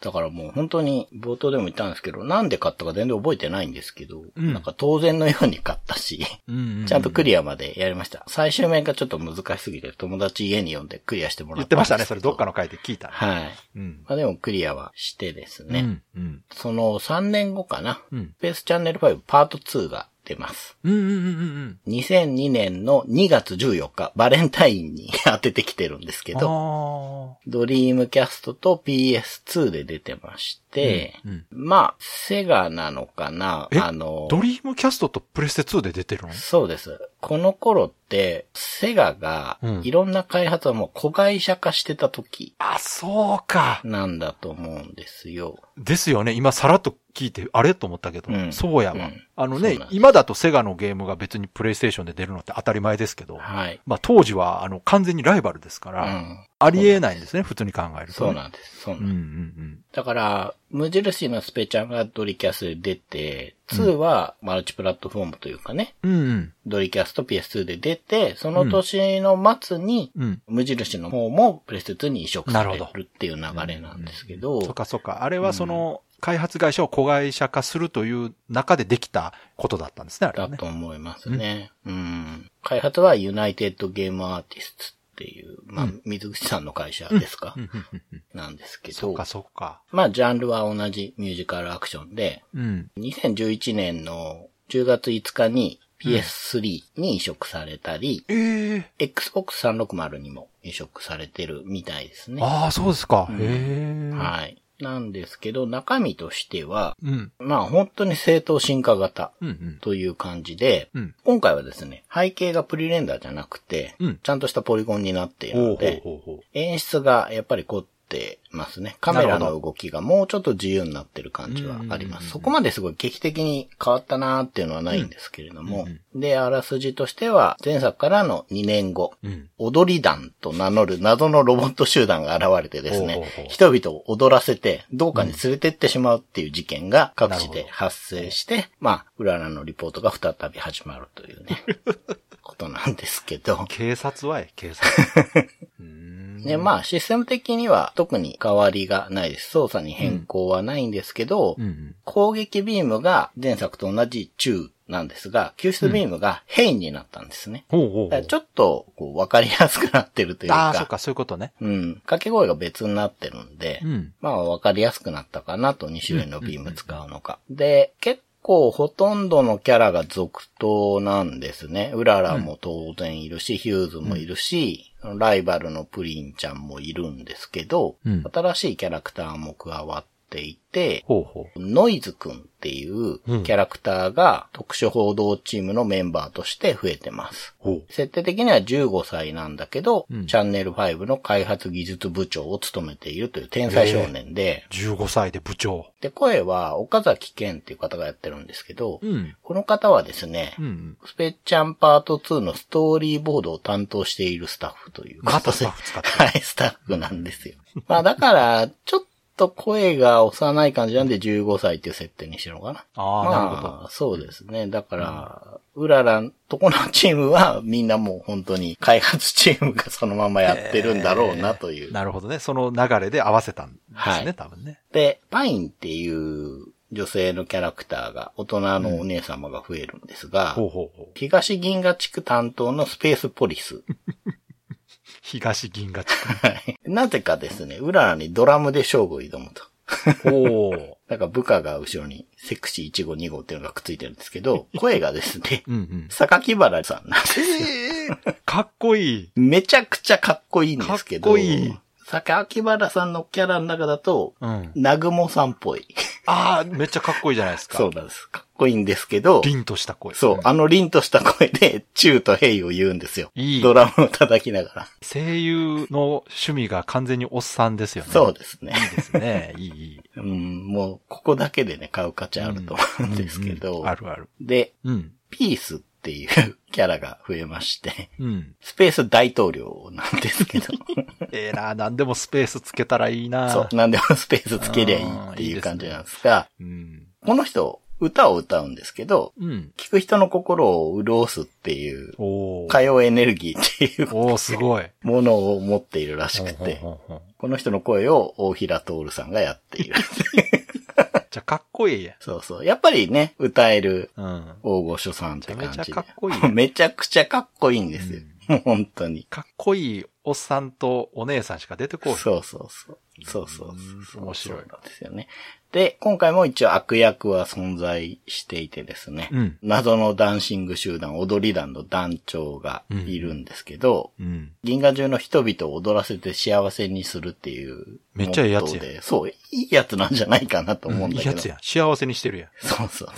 だからもう本当に冒頭でも言ったんですけど、なんで買ったか全然覚えてないんですけど、うんなんか当然のように買ったし、うんうんうんちゃんとクリアまでやりました。最終面がちょっと難しすぎて友達家に呼んでクリアしてもらっ言ったてましたね、それどっかの回で聞いた。はい。うん。まあでもクリアはしてですね。うん。うん。その3年後かな。うんスペースチャンネル5パート2が出ます。うんうんうんうん2002年の2月14日、バレンタインに 当ててきてるんですけうん。ど、あドリームキャストと PS2 で出てまして、うんうんまあ、セガなのかなえ？あのー、ドリームキャストとプレステ2で出てるの？そうです。この頃って、セガがうん、いろんな開発をもう子会社化してた時あ、そうか。なんだと思うんですよ。ですよね。今さらっと聞いて、あれ？と思ったけど、うんそうやわ。うんあのね今だとセガのゲームが別にプレイステーションで出るのって当たり前ですけど、はい。まあ当時はあの完全にライバルですから、うん。ありえないんですね、普通に考えると、そうなんです。そうなんですうんうんだから、無印のスペちゃんがドリキャスで出て、2はマルチプラットフォームというかね、うん。うんうん。ドリキャスと PS2 で出て、その年の末に、うん。無印の方もプレステ2に移植されなるっていう流れなんですけど、そっかそっか。あれはその、開発会社を子会社化するという中でできたことだったんですね、あれはねだと。思いますね。うん。開発はユナイテッドゲームアーティストっていう、まあ、うん水口さんの会社ですか、うんうんうんうんなんですけどそっか、そっか。まあ、ジャンルは同じミュージカルアクションで、うん。2011年の10月5日に PS3 に移植されたり、ええ Xbox 360にも移植されてるみたいですね。ああ、そうですか。うんへえ。はい。なんですけど、中身としては、うん。まあ本当に正当進化型うんうん。という感じで、うん。今回はですね、背景がプリレンダーじゃなくて、うんちゃんとしたポリゴンになっているので。演出がやっぱり凝ってますね。カメラの動きがもうちょっと自由になってる感じはあります。そこまですごい劇的に変わったなーっていうのはないんですけれども、で、あらすじとしては、前作からの2年後、うん。踊り団と名乗る謎のロボット集団が現れてですね人々を踊らせて、どうかに連れてってしまうっていう事件が各地で発生して、まあ、うららのリポートが再び始まるというね、ことなんですけど、警察はえ、警察。で、まあ、システム的には特に変わりがないです。操作に変更はないんですけど、うんうん。攻撃ビームが前作と同じ中なんですが、救出ビームが変になったんですね。ほうほうほうだからちょっと、こう、わかりやすくなってるというああ、そっか、か、そういうことね。うん、掛け声が別になってるんで、うん。まあ、わかりやすくなったかなと、2種類のビーム使うのか。で、結構ほとんどのキャラが続投なんですね。うららも当然いるし、ヒューズもいるし、ライバルのプリンちゃんもいるんですけど、うん。新しいキャラクターも加わっていて、ほうほう。ノイズくんっていうキャラクターが特殊報道チームのメンバーとして増えてます。ほう。設定的には15歳なんだけど、うんチャンネル5の開発技術部長を務めているという天才少年で、15歳で部長。で、声は岡崎健っていう方がやってるんですけど、うん。この方はですね、うん。スペッチャンパート2のストーリーボードを担当しているスタッフということで。またスタッフ使ってる はい、スタッフなんですよ。まあだから、ちょっと声が幼い感じなんで15歳っていう設定にしてるのかな。ああ、まなるほど。そうですね。だから、うららんとこのチームはみんなもう本当に開発チームがそのままやってるんだろうなという。なるほどね。その流れで合わせたんですね、はい多分ね。で、パインっていう女性のキャラクターが大人のお姉様が増えるんですが、ほうほうほう。東銀河地区担当のスペースポリス。東銀河地はいなぜかですね、うららにドラムで勝負を挑むと。区。おお。なんか部下が後ろにセクシー1号2号っていうのがくっついてるんですけど、声がですね、うんうん。榊原さんなんですよ。ええかっこいい。めちゃくちゃかっこいいんですけど、かっこいい榊原さんのキャラの中だと、うん。南雲さんっぽい。ああ、めっちゃかっこいいじゃないですか。そうなんです。かっこいいんですけど、凛とした声。そう、あの凛とした声で、チューとヘイを言うんですよ。いいドラムを叩きながら。声優の趣味が完全におっさんですよね。そうですね。いいですね。いい、いい。うん、もう、ここだけでね、買う価値あると思うんですけど、うんうんあるある。で、うん。ピースっていう キャラが増えまして、うん。スペース大統領なんですけど、ええななんでもスペースつけたらいいなそう、なんでもスペースつけりゃいいっていう感じなんですが、うん。この人、歌を歌うんですけど、うん。聞く人の心を潤すっていう。歌謡エネルギーっていうおー、すごい。ものを持っているらしくて、この人の声を大平徹さんがやっている。じゃあかっこいいや。そうそう。やっぱりね、歌えるうん。大御所さんって感じで。めちゃめちゃかっこいい めちゃくちゃかっこいいんですよ。もう本当に。かっこいいおっさんとお姉さんしか出てこない。そうそうそう。そうそう。面白いそうなんですよね。で、今回も一応悪役は存在していてですね。うん謎のダンシング集団、踊り団の団長がいるんですけど、うん。銀河中の人々を踊らせて幸せにするっていう。めっちゃいいやつやそう、いいやつなんじゃないかなと思うんだけど。いいやつやん。幸せにしてるやん。そうそう。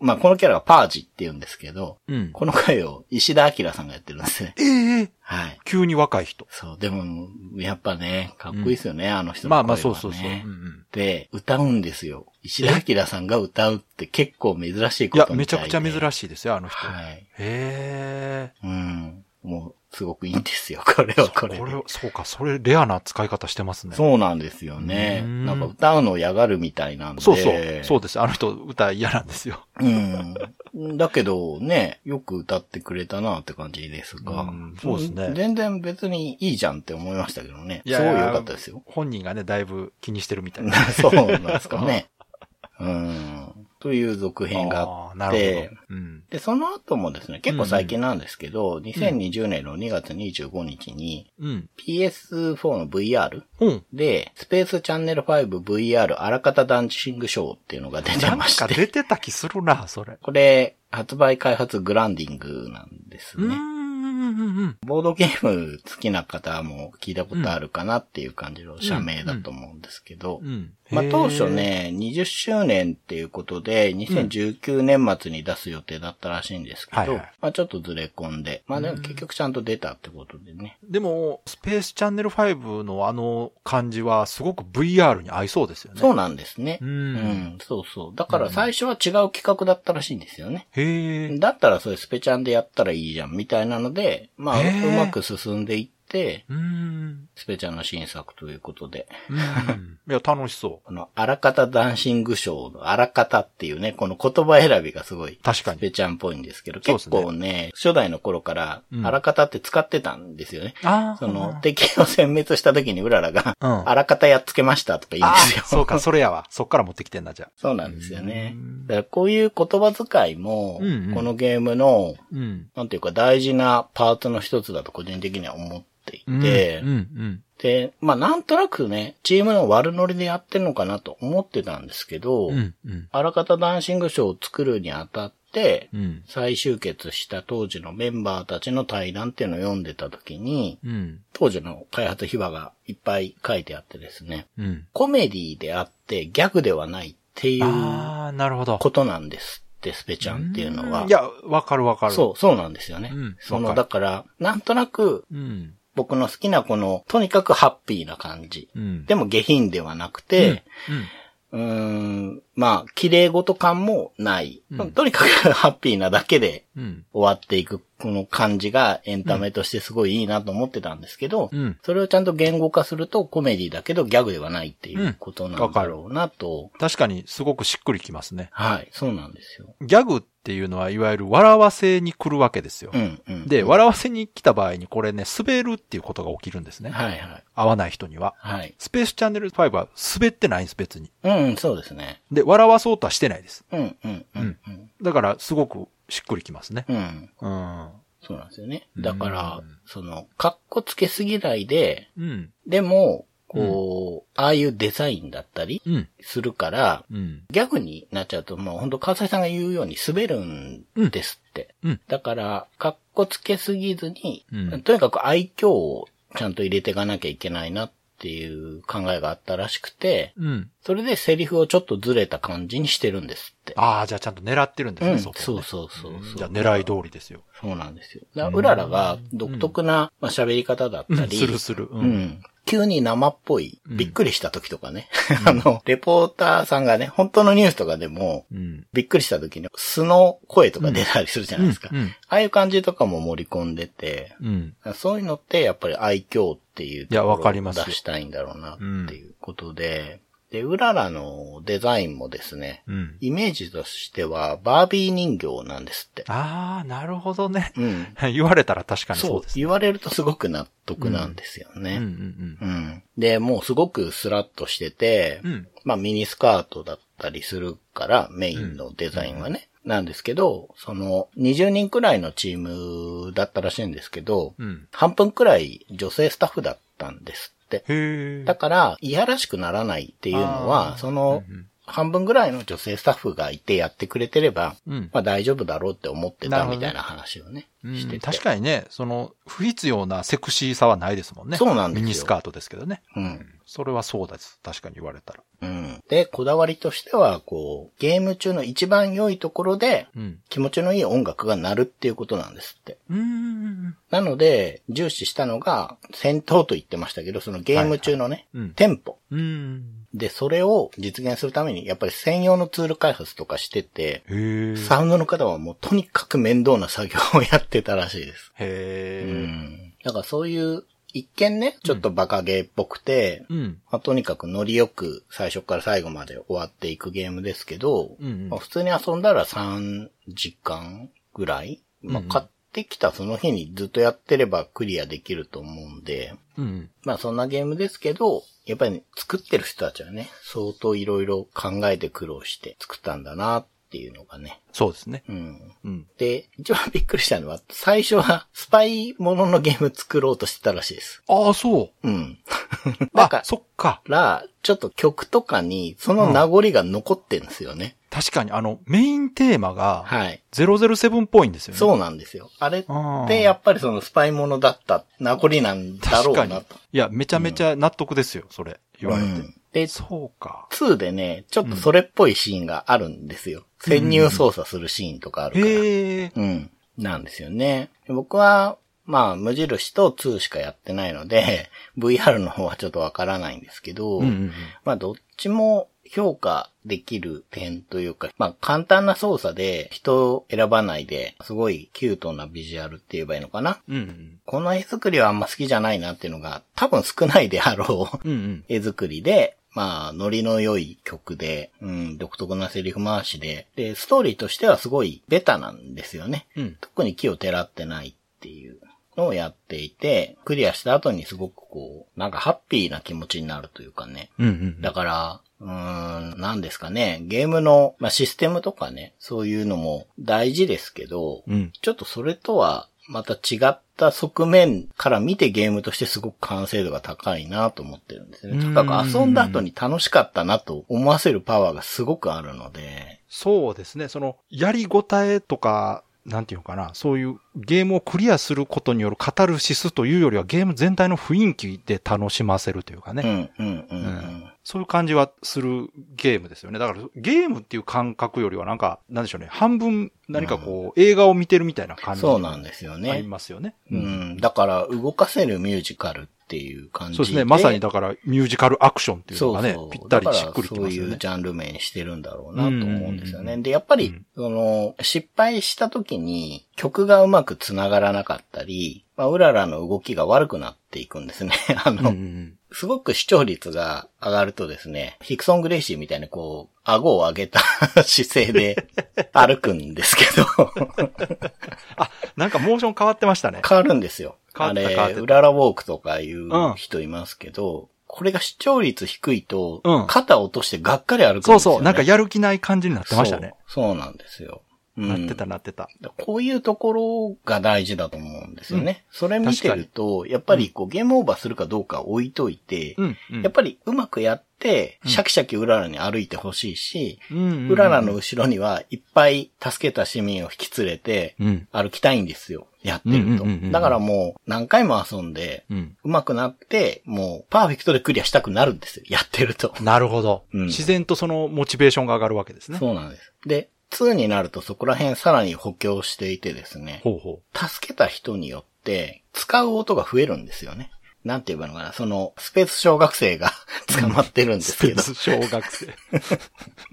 まあ、このキャラはパージって言うんですけど、うん。この回を石田明さんがやってるんですね。ええはい。急に若い人。そう、でも、やっぱね、かっこいいですよね、あの人の声は、ね。まあまあ、そうそうそう。うんうん。で、歌うんですよ。石田明さんが歌うって結構珍しいいや、ことみたいでめちゃくちゃ珍しいですよ、あの人。はい。へうん。もう、すごくいいんですよ。これはこえ。れで。これ、そうか、それレアな使い方してますね。そうなんですよね。うんなんか歌うのを嫌がるみたいなんで。そうそう。そうです。あの人、歌嫌なんですよ。うん。だけどね、よく歌ってくれたなって感じですが。うんそうですね全然別にいいじゃんって思いましたけどね。いやすごい良かったですよ。本人がね、だいぶ気にしてるみたいな。そうなんですかね。うん。という続編があって。うん。で、その後もですね、結構最近なんですけど、2020年の2月25日にうん。PS4 の VR うん。で、スペースチャンネル 5VR あらかたダンシングショーっていうのが出てなんまして。か出てた気するな、それ。これ、発売開発グランディングなんですね。うんうんうんうん。ボードゲーム好きな方も聞いたことあるかなっていう感じの社名だと思うんですけど、うん。まあ当初。ね、20周年っていうことで、2019年末に出す予定だったらしいんですけど、はいはいまあちょっとずれ込んで、まあでも結局ちゃんと出たってことでね。でも、スペースチャンネル5のあの感じはすごく VR に合いそうですよね。そうなんですね。う。うんん、そうそう。だから最初は違う企画だったらしいんですよね。へえ。だったらそれスペチャンでやったらいいじゃん、みたいなので、まあ、うまく進んでいって、うん。スペチャンの新作ということで、うん。いや、楽しそこの、あらかたダンシングショーのあらかたっていうね、この言葉選びがすごい、確かにスペチャンっぽいんですけど、結そうですね構ね、初代の頃からう、んあらかたって使ってたんですよね。う。あその、敵を殲滅した時にうららが、うんあらかたやっつけましたとか言うんあですよ。そうか、それやわ。そっから持ってきてんな、じゃあ。そうなんですよねうん。だからこういう言葉遣いも、うんうんこのゲームの、うん。なんていうか大事なパーツの一つだと個人的には思っていて、うん、うん。で、まあなんとなくね、チームの悪ノリでやってるのかなと思ってたんですけど、うん、うん。あらかたダンシングショーを作るにあたって、うん。再集結した当時のメンバーたちの対談っていうのを読んでた時に、うん。当時の開発秘話がいっぱい書いてあってですね、うん。コメディであってギャグではないっていうああ、なるほど。ことなんですって、スペちゃんっていうのは。いや、わかるわかる。そう、そうなんですよね。うんその、だから、なんとなく、う。うん。僕の好きなこの、とにかくハッピーな感じ。うん。でも下品ではなくて、うん。うーん、まあ、綺麗事感もない。うんとにかくハッピーなだけでうん。終わっていく、この感じがエンタメとしてすごいいいなと思ってたんですけど、うん。それをちゃんと言語化するとコメディだけどギャグではないっていうことなんだろうなと。確かにすごくしっくりきますね。はい、そうなんですよ。ギャグっていうのはいわゆる笑わせに来るわけですよ。うん、うん。で、うん笑わせに来た場合にこれね、滑るっていうことが起きるんですね。はい、はい。合わない人には。はい。スペースチャンネル5は滑ってないんです、別に。うん、そうですね。で、笑わそうとはしてないです。うん、うん、うん、うん。だから、すごくしっくりきますね。うん。うん。そうなんですよね。だからうん、その、かっこつけすぎないで、うん。でも、こう、ああいうデザインだったりうん。するから、うん。ギャグになっちゃうと、もう本当川崎さんが言うように滑るんですって。うん。だから、かっこつけすぎずに、うんとにかく愛嬌をちゃんと入れていかなきゃいけないなっていう考えがあったらしくて、うん。それでセリフをちょっとずれた感じにしてるんですって。ああ、じゃあちゃんと狙ってるんですね、うん、そこ、ね。そうそうそうそう。じゃあ狙い通りですよ。そうなんですよ。だうららが独特なまあ喋り方だったり、するする。う。うんん。急に生っぽい、うんびっくりした時とかね。あの、レポーターさんがね、本当のニュースとかでも、うん。びっくりした時に素の声とか出たりするじゃないですか。ああいう感じとかも盛り込んでて、うん。そういうのってやっぱり愛嬌っていうところを出したいんだろうなっていうことで、で、うららのデザインもですね、うん。イメージとしてはバービー人形なんですって。ああ、なるほどね。うん。言われたら確かにそそううです。言われるとすごく納得なんですよね。うんうんうん。で、もうすごくスラッとしてて、うん。うん。まあミニスカートだったりするから、メインのデザインはね。なんですけど、その、20人くらいのチームだったらしいんですけど、うん。半分くらい女性スタッフだったんですって。だから、いやらしくならないっていうのあは、ーその半分ぐらいの女性スタッフがいてやってくれてれば、うん。まあ大丈夫だろうって思ってたみたいな話をね、うんしてて。確かにね、その、不必要なセクシーさはないですもんね。そうなんですよミニスカートですけどね。うん。それはそうです。確かに言われたら。うん。で、こだわりとしては、こう、ゲーム中の一番良いところで、うん。気持ちのいい音楽が鳴るっていうことなんですって。うーん。なので、重視したのが、戦闘と言ってましたけど、そのゲーム中のね、うん。テンポ。うん。で、それを実現するために、やっぱり専用のツール開発とかしてて。サウンドの方はもうとにかく面倒な作業をやってたらしいです。うへえ。ん。だからそういう、一見ね、ちょっとバカゲーっぽくて、うん。まあ、とにかくノリよく最初から最後まで終わっていくゲームですけど、うんうんまあ、普通に遊んだら3時間ぐらい、まあ、うんうん買ってきたその日にずっとやってればクリアできると思うんで、うん。まあそんなゲームですけど、やっぱり、ね、作ってる人たちはね、相当いろいろ考えて苦労して作ったんだなっていうのがね。そうですね。うん。うん。で、一番びっくりしたのは、最初はスパイもののゲーム作ろうとしてたらしいです。ああ、そう。うん。だかあ、そっか。ら、ちょっと曲とかにその名残が残ってんですよね。確かに、あの、メインテーマが、はい。007っぽいんですよね。そうなんですよ。あれってやっぱりそのスパイものだった名残なんだろうなと。。いや、めちゃめちゃ納得ですよ、それ。言われて。うんで、そうか。2でね、ちょっとそれっぽいシーンがあるんですよ。潜入操作するシーンとかあるから。へえ。うん。なんですよね。で僕は、まあ、無印と2しかやってないので、VR の方はちょっとわからないんですけど、うんうんうん。まあ、どっちも評価できる点というか、まあ、簡単な操作で人を選ばないで、すごいキュートなビジュアルって言えばいいのかな。うんうん。この絵作りはあんま好きじゃないなっていうのが、多分少ないであろううんうん。絵作りで、まあ、ノリの良い曲で、うん、独特なセリフ回しで、で、ストーリーとしてはすごいベタなんですよね。うん。特に木をてらってないっていうのをやっていて、クリアした後にすごくこう、なんかハッピーな気持ちになるというかね。うんうん。だから、うーん、なんですかね、ゲームの、まあ、システムとかね、そういうのも大事ですけど、うん。ちょっとそれとはまた違った側面から見てゲームとしてすごく完成度が高いなと思ってるんですよね。とにかく遊んだ後に楽しかったなと思わせるパワーがすごくあるので、そうですね。その、やりごたえとか、なんていうのかな、そういうゲームをクリアすることによるカタルシスというよりはゲーム全体の雰囲気で楽しませるというかね。うん、うん、うん、ううんん。そういう感じはするゲームですよね。だからゲームっていう感覚よりはなんか、なんでしょうね。半分何かこう、映画を見てるみたいな感じそうなんですよありね。ますよね。うん、だから動かせるミュージカルっていう感じそうですね。まさにだからミュージカルアクションっていうのがね、そうそうぴったりしっくりきだからそういう。ジャンル名にしてるんだろうなと思うんですよね。で、やっぱりうん、その、失敗した時に曲がうまく繋がらなかったり、まあ、うららの動きが悪くなっていくんですね。あの、うんうんすごく視聴率が上がるとですね、ヒクソン・グレイシーみたいにこう、顎を上げた 姿勢で歩くんですけど、あ、なんかモーション変わってましたね。変わるんですよ。あれ、うららウォークとかいう人いますけど、これが視聴率低いとうん、肩を落としてがっかり歩くんですよ、ね。そうそう。なんかやる気ない感じになってましたね。そう。そうなんですよ。うんなってたなってた。こういうところが大事だと思うんですよね。それ見てると、やっぱりこうゲームオーバーするかどうか置いといて、やっぱりうまくやって、うんシャキシャキうららに歩いてほしいし、うららの後ろにはいっぱい助けた市民を引き連れてうん。歩きたいんですよ。やってると。だからもう何回も遊んで、うまくなって、もうパーフェクトでクリアしたくなるんですよ。やってると。なるほど。うん自然とそのモチベーションが上がるわけですね。そうなんです。で、2になるとそこら辺さらに補強していてですね。ほうほ助けた人によって、使う音が増えるんですよね。なんて言えばいいのかな。その、スペース小学生が 捕まってるんう。ですけど、スペース小学生。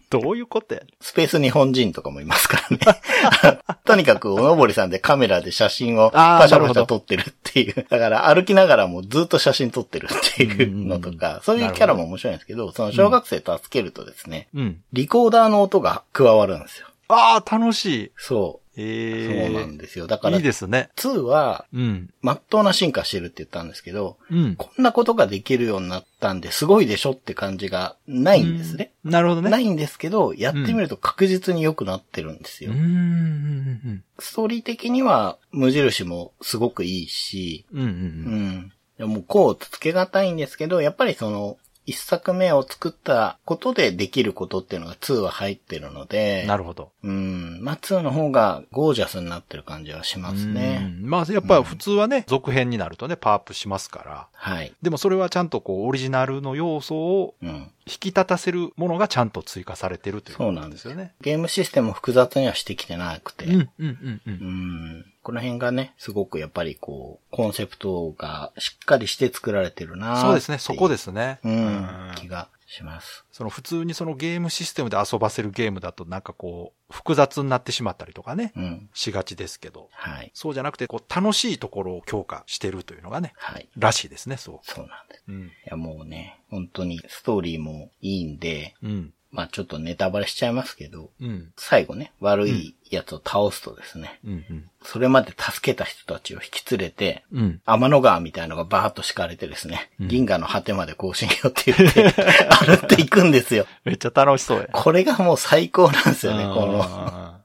どういうことやスペース日本人とかもいますからね。とにかく、おのぼりさんでカメラで写真をパシャパシャ撮ってるっていう。だから歩きながらもずっと写真撮ってるっていうのとか、そういうキャラも面白いんですけど、その小学生助けるとですね、うん。リコーダーの音が加わるんですよ。ああ、楽しい。そう。ええそうなんですよ。だから、いいですね。2は、うん。真っ当な進化してるって言ったんですけど、うん。こんなことができるようになったんですごいでしょって感じがないんですね。なるほどね。ないんですけど、やってみると確実に良くなってるんですよ。うーん。ストーリー的には無印もすごくいいし、うん。うん。うん。でもこうつけがたいんですけど、やっぱりその、一作目を作ったことでできることっていうのが2は入ってるので、なるほど。うん。まあ2の方がゴージャスになってる感じはしますね。うんまあ、やっぱ普通はね、続編になるとね、パワーアップしますから。はい。でもそれはちゃんとこう、オリジナルの要素をうん。引き立たせるものがちゃんと追加されてるということそうなんですすでよね。ゲームシステムも複雑にはしてきてなくて、うん、うん、うん、う。うんん。この辺がね、すごくやっぱりこう、コンセプトがしっかりして作られてるなそうですね、そこで。ですね。うん。気がします。その普通にそのゲームシステムで遊ばせるゲームだとなんかこう、複雑になってしまったりとかね、うん。しがちですけど、はい。そうじゃなくて、こう、楽しいところを強化してるというのがね、はい。らしいですね、そそうなんです。う。うん。いやもうね、本当にストーリーもいいんで、うん。まあちょっとネタバレしちゃいますけど、うん。最後ね、悪いやつを倒すとですね、うん。うん。それまで助けた人たちを引き連れて、うん。天の川みたいのがバーッと敷かれてですね、うん銀河の果てまで更新よって言って、歩っていくんですよ。めっちゃ楽しそうや。これがもう最高なんですよね、この、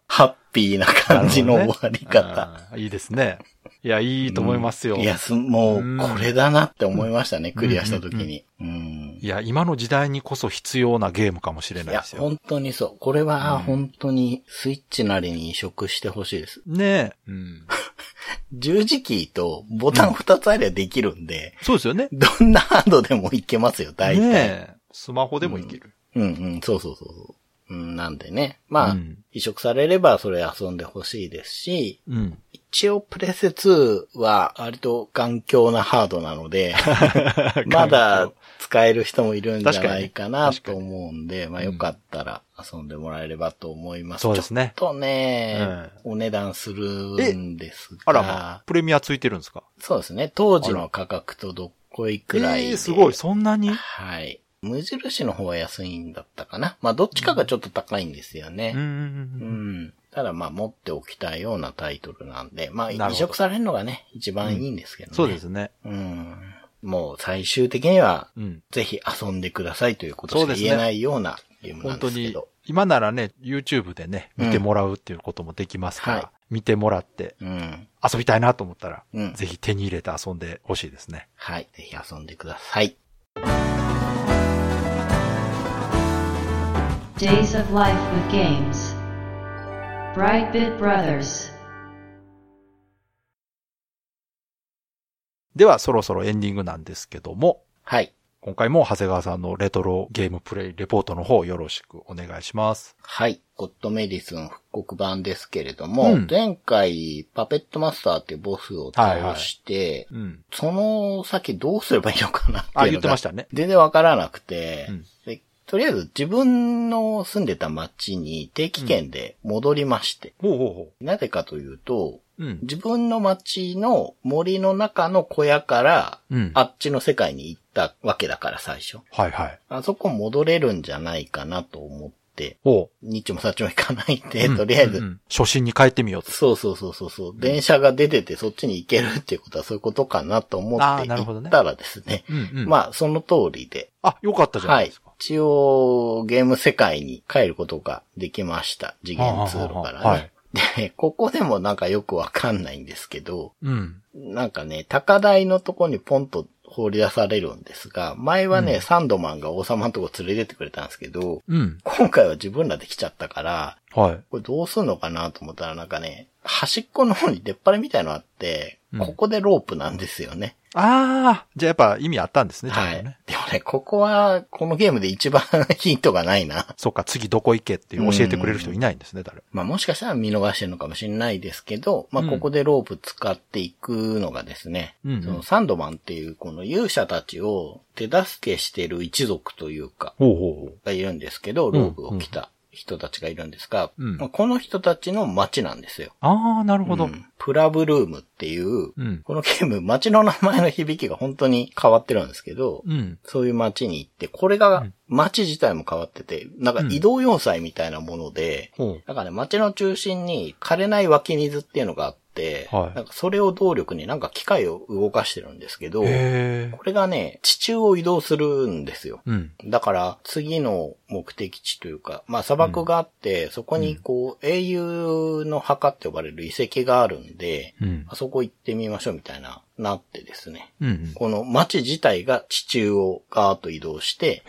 ハッピーな感じの終わり方。あーいいですね。いや、いいと思いますよ。いや、すもうんう、これだなって思いましたね、クリアした時に。うん。いや、今の時代にこそ必要なゲームかもしれいやないで、すよ。本当にそう。これは、本当に、スイッチなりに移植してほしいです。ねえ。うん。十字キーとボタン二つあればできるんで、そうですよね。どんなハードでもいけますよ、大体。ねえ。スマホでもいける。うんうん、そうそうそうそう。うん、なんでね。まあ、うん移植されればそれ遊んでほしいですし、うん。一応プレステ2は割と頑強なハードなので、まだ使える人もいるんじゃないかなと思うんで、まあよかったら遊んでもらえればと思います。そうですねちょっとね、お値段するんですが、あらまあ、プレミアついてるんですか？そうですね。当時の価格とどっこいくらいで。えーすごい、そんなに？はい。無印の方は安いんだったかな。まあ、どっちかがちょっと高いんですよね。うんうんううん。ん。ただまあ、持っておきたいようなタイトルなんで、まあ、移植されるのがね、一番いいんですけどね。そうですね。うん。もう最終的には、うん。ぜひ遊んでくださいということしか言えないようなゲームな本当にんですけど。、今ならね、YouTube でね、見てもらうっていうこともできますから、はい見てもらってうん。遊びたいなと思ったら、うんぜひ手に入れて遊んでほしいですね。はい。ぜひ遊んでください。Days of Life with Games. Brightbit Brothers. では、そろそろエンディングなんですけども、はい。今回も長谷川さんのレトロゲームプレイレポートの方よろしくお願いします。はい。ゴッドメディスン復刻版ですけれども、うん前回、パペットマスターっていうボスを倒して、うん。その先どうすればいいのかなっていうのがあ言ってましたね全然わからなくて、うんでとりあえず自分の住んでた町に定期券で戻りまして、ほうほうほなぜかというと、う。うん。自分の町の森の中の小屋から、うん。あっちの世界に行ったわけだから最初。はいはい。あそこ戻れるんじゃないかなと思って、ほニッチもサッチも行かないで、う。とりあえず、うんうん初心に帰ってみようと。そうそうそうそうそう、電車が出ててそっちに行けるっていうことはそういうことかなと思あってーなるほどね行ったらですね、うんうん。まあその通りで、あ、よかったじゃなはいいですか。。一応、ゲーム世界に帰ることができました。次元通路からはあはあはあはね。で、ここでもなんかよくわかんないんですけど、うん。なんかね、高台のとこにポンと放り出されるんですが、前はね、うんサンドマンが王様のとこ連れてってくれたんですけど、うん。今回は自分らで来ちゃったから、はい。これどうすんのかなと思ったらなんかね、端っこの方に出っ張りみたいのあって、うんここでロープなんですよね。ああ、じゃあやっぱ意味あったんですね、ちゃはい。んとね。でもね、ここは、このゲームで一番ヒントがないな。そっか、次どこ行けっていう教えてくれる人いないんですね、誰。まあもしかしたら見逃してるのかもしれないですけど、まあうんここでロープ使っていくのがですね、うんうんそのサンドマンっていうこの勇者たちを手助けしてる一族というか。がいるんですけど、ローブを着た人たちがいるんですが、うんまあこの人たちの街なんですよ。ああ、なるほど。うんプラブルームっていう、うん。このゲーム、街の名前の響きが本当に変わってるんですけど、うん。そういう街に行って、これがうん、街自体も変わってて、なんか移動要塞みたいなもので。なんかね、街の中心に枯れない湧き水っていうのがあって、はいなんかそれを動力になんか機械を動かしてるんですけど。これがね、地中を移動するんですよ。うん。だから、次の目的地というか、まあ砂漠があって、そこにこう、英雄の墓って呼ばれる遺跡があるんで、うん。あそこ行ってみましょうみたいななってですね。うんうん。この街自体が地中をガーッと移動して。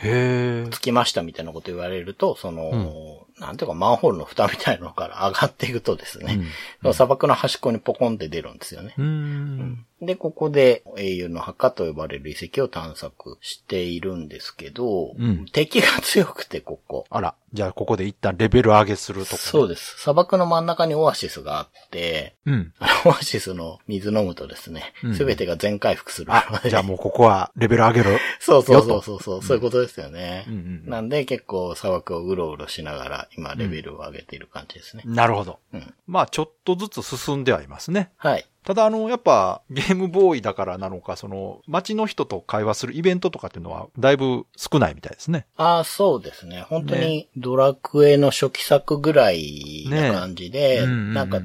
着きましたみたいなこと言われると、その、なんていうかマンホールの蓋みたいなのから上がっていくとですね、その砂漠の端っこにポコンって出るんですよね。うん。うん。で、ここで英雄の墓と呼ばれる遺跡を探索しているんですけど、うん敵が強くてここ。あら、じゃあここで一旦レベル上げするとこ。そうです。砂漠の真ん中にオアシスがあって、うん。オアシスの水飲むとですねうん、すべてが全回復する。あ、じゃあもうここはレベル上げる。そうそうそうそうそう、そういうことですよね。うんうんうんなんで結構砂漠をうろうろしながら今レベルを上げている感じですね。なるほど。うん。まあちょっとずつ進んではいますね。はい。ただあの、やっぱゲームボーイだからなのか、その街の人と会話するイベントとかっていうのはだいぶ少ないみたいですね。ああ、そうですね。本当にドラクエの初期作ぐらいな感じで、うんうんうんうんなんか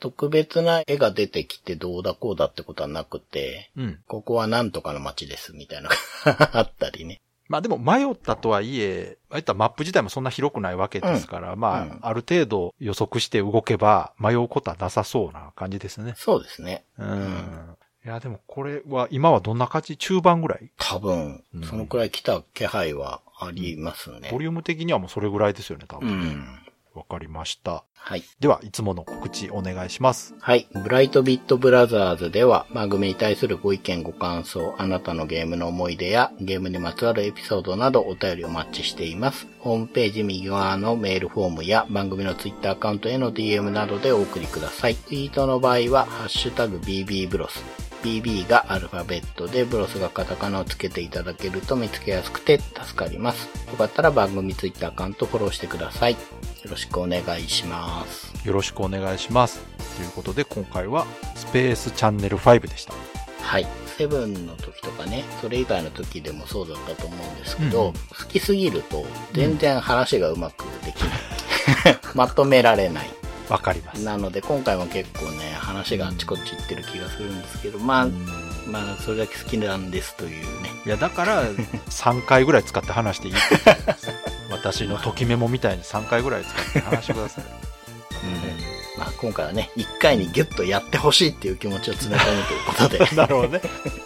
特別な絵が出てきてどうだこうだってことはなくて、うん。ここはなんとかの街ですみたいなのが あったりね。まあでも迷ったとはいえ、ああいったマップ自体もそんな広くないわけですから、まあ、うんある程度予測して動けば迷うことはなさそうな感じですね。そうですね。うん。いや、でもこれは今はどんな感じ中盤ぐらい？多分うん、そのくらい来た気配はありますねボ。リューム的にはもうそれぐらいですよね、多う分。ん。わかりました。はい。では、いつもの告知お願いします。はい。ブライトビットブラザーズでは番組に対するご意見ご感想、あなたのゲームの思い出やゲームにまつわるエピソードなどお便りお待ちしています。ホームページ右側のメールフォームや番組のツイッターアカウントへの DM などでお送りください。ツイートの場合は、ハッシュタグ BB ブロス。BB がアルファベットで、ブロスがカタカナをつけていただけると見つけやすくて助かります。よかったら番組ツイッターアカウントフォローしてください。よろしくお願いします。よろしくお願いします。ということで、今回はスペースチャンネル5でした。はい。セブンの時とかね、それ以外の時でもそうだったと思うんですけど、うん好きすぎると全然話がうまくできない。まとめられない。わかります。なので今回も結構ね、話があっちこっち行ってる気がするんですけど、まあ、うんまあ、それだけ好きなんですというね。いや、だから、3回ぐらい使って話していい。私のときメモみたいに3回ぐらい使って話してください。まあ今回はね、1回にギュッとやってほしいっていう気持ちを詰め込むということで。なるほどね。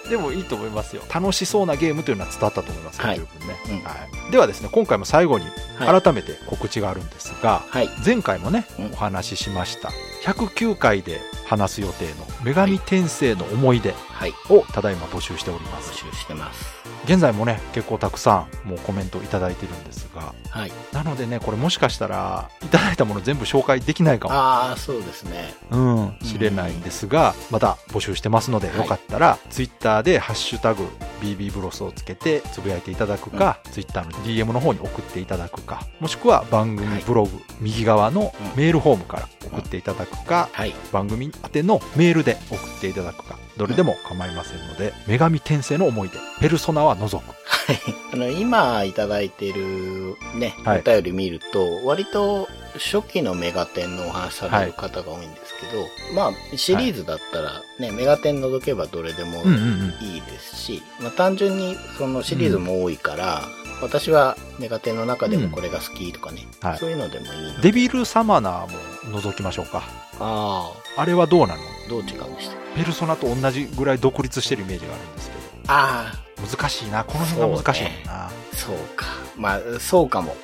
でもいいと思いますよ。楽しそうなゲームというのは伝わったと思いますよ、はい十分ね、うんはい。ではですね、今回も最後にはい改めて告知があるんですが、はい。前回もねうん、お話ししました。109回で話す予定の女神転生の思い出はい。をただいま募集しておりま募す。集してます。現在もね、結構たくさんもうコメントいただいてるんですが、はい。なのでね、これもしかしたら、いただいたもの全部紹介できないかもああ、そうですね。うん、知れないんですが、また募集してますので、はいよかったら、ツイッターでハッシュタグ BB ブロスをつけてつぶやいていただくか、ツイッターの DM の方に送っていただくか、もしくは番組ブログ、右側のうんメールフォームから送っていただくか、はい。番組宛てのメールで送っていただくか、どれでも構いませんので、女神転生の思い出、ペルソナは除く。はい。あの、今いただいてるね、はいお便り見ると、割と初期のメガテンのお話される方が多いんですけど、まあ、シリーズだったらね、メガテン除けばどれでもうんうんうん。いいですし、まあ単純にそのシリーズも多いから、私はメガテンの中でもこれが好きとかね、はいそういうのでもいい。デビルサマナーも除きましょうか。ああれはどうなの？あ、どう違うんでしたペルソナと同じぐらい独立してるイメージがあるんですけど。ああ、難しいな。この辺が難しいもんな。そうか。まあ、そうかも。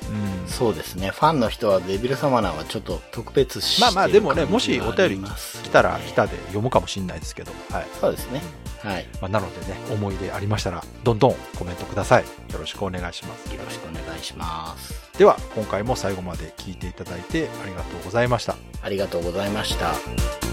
うん。そうですね。ファンの人はデビルサマナーはちょっと特別してまあまあでもね、もしお便り来たら来たで読むかもしれないですけど、はい。そうですね。はい。まあ、なのでね、思い出ありましたら、どんどんコメントください。よろしくお願いします。よろしくお願いします。では、今回も最後まで聞いていただいてありがとうございました。ありがとうございました。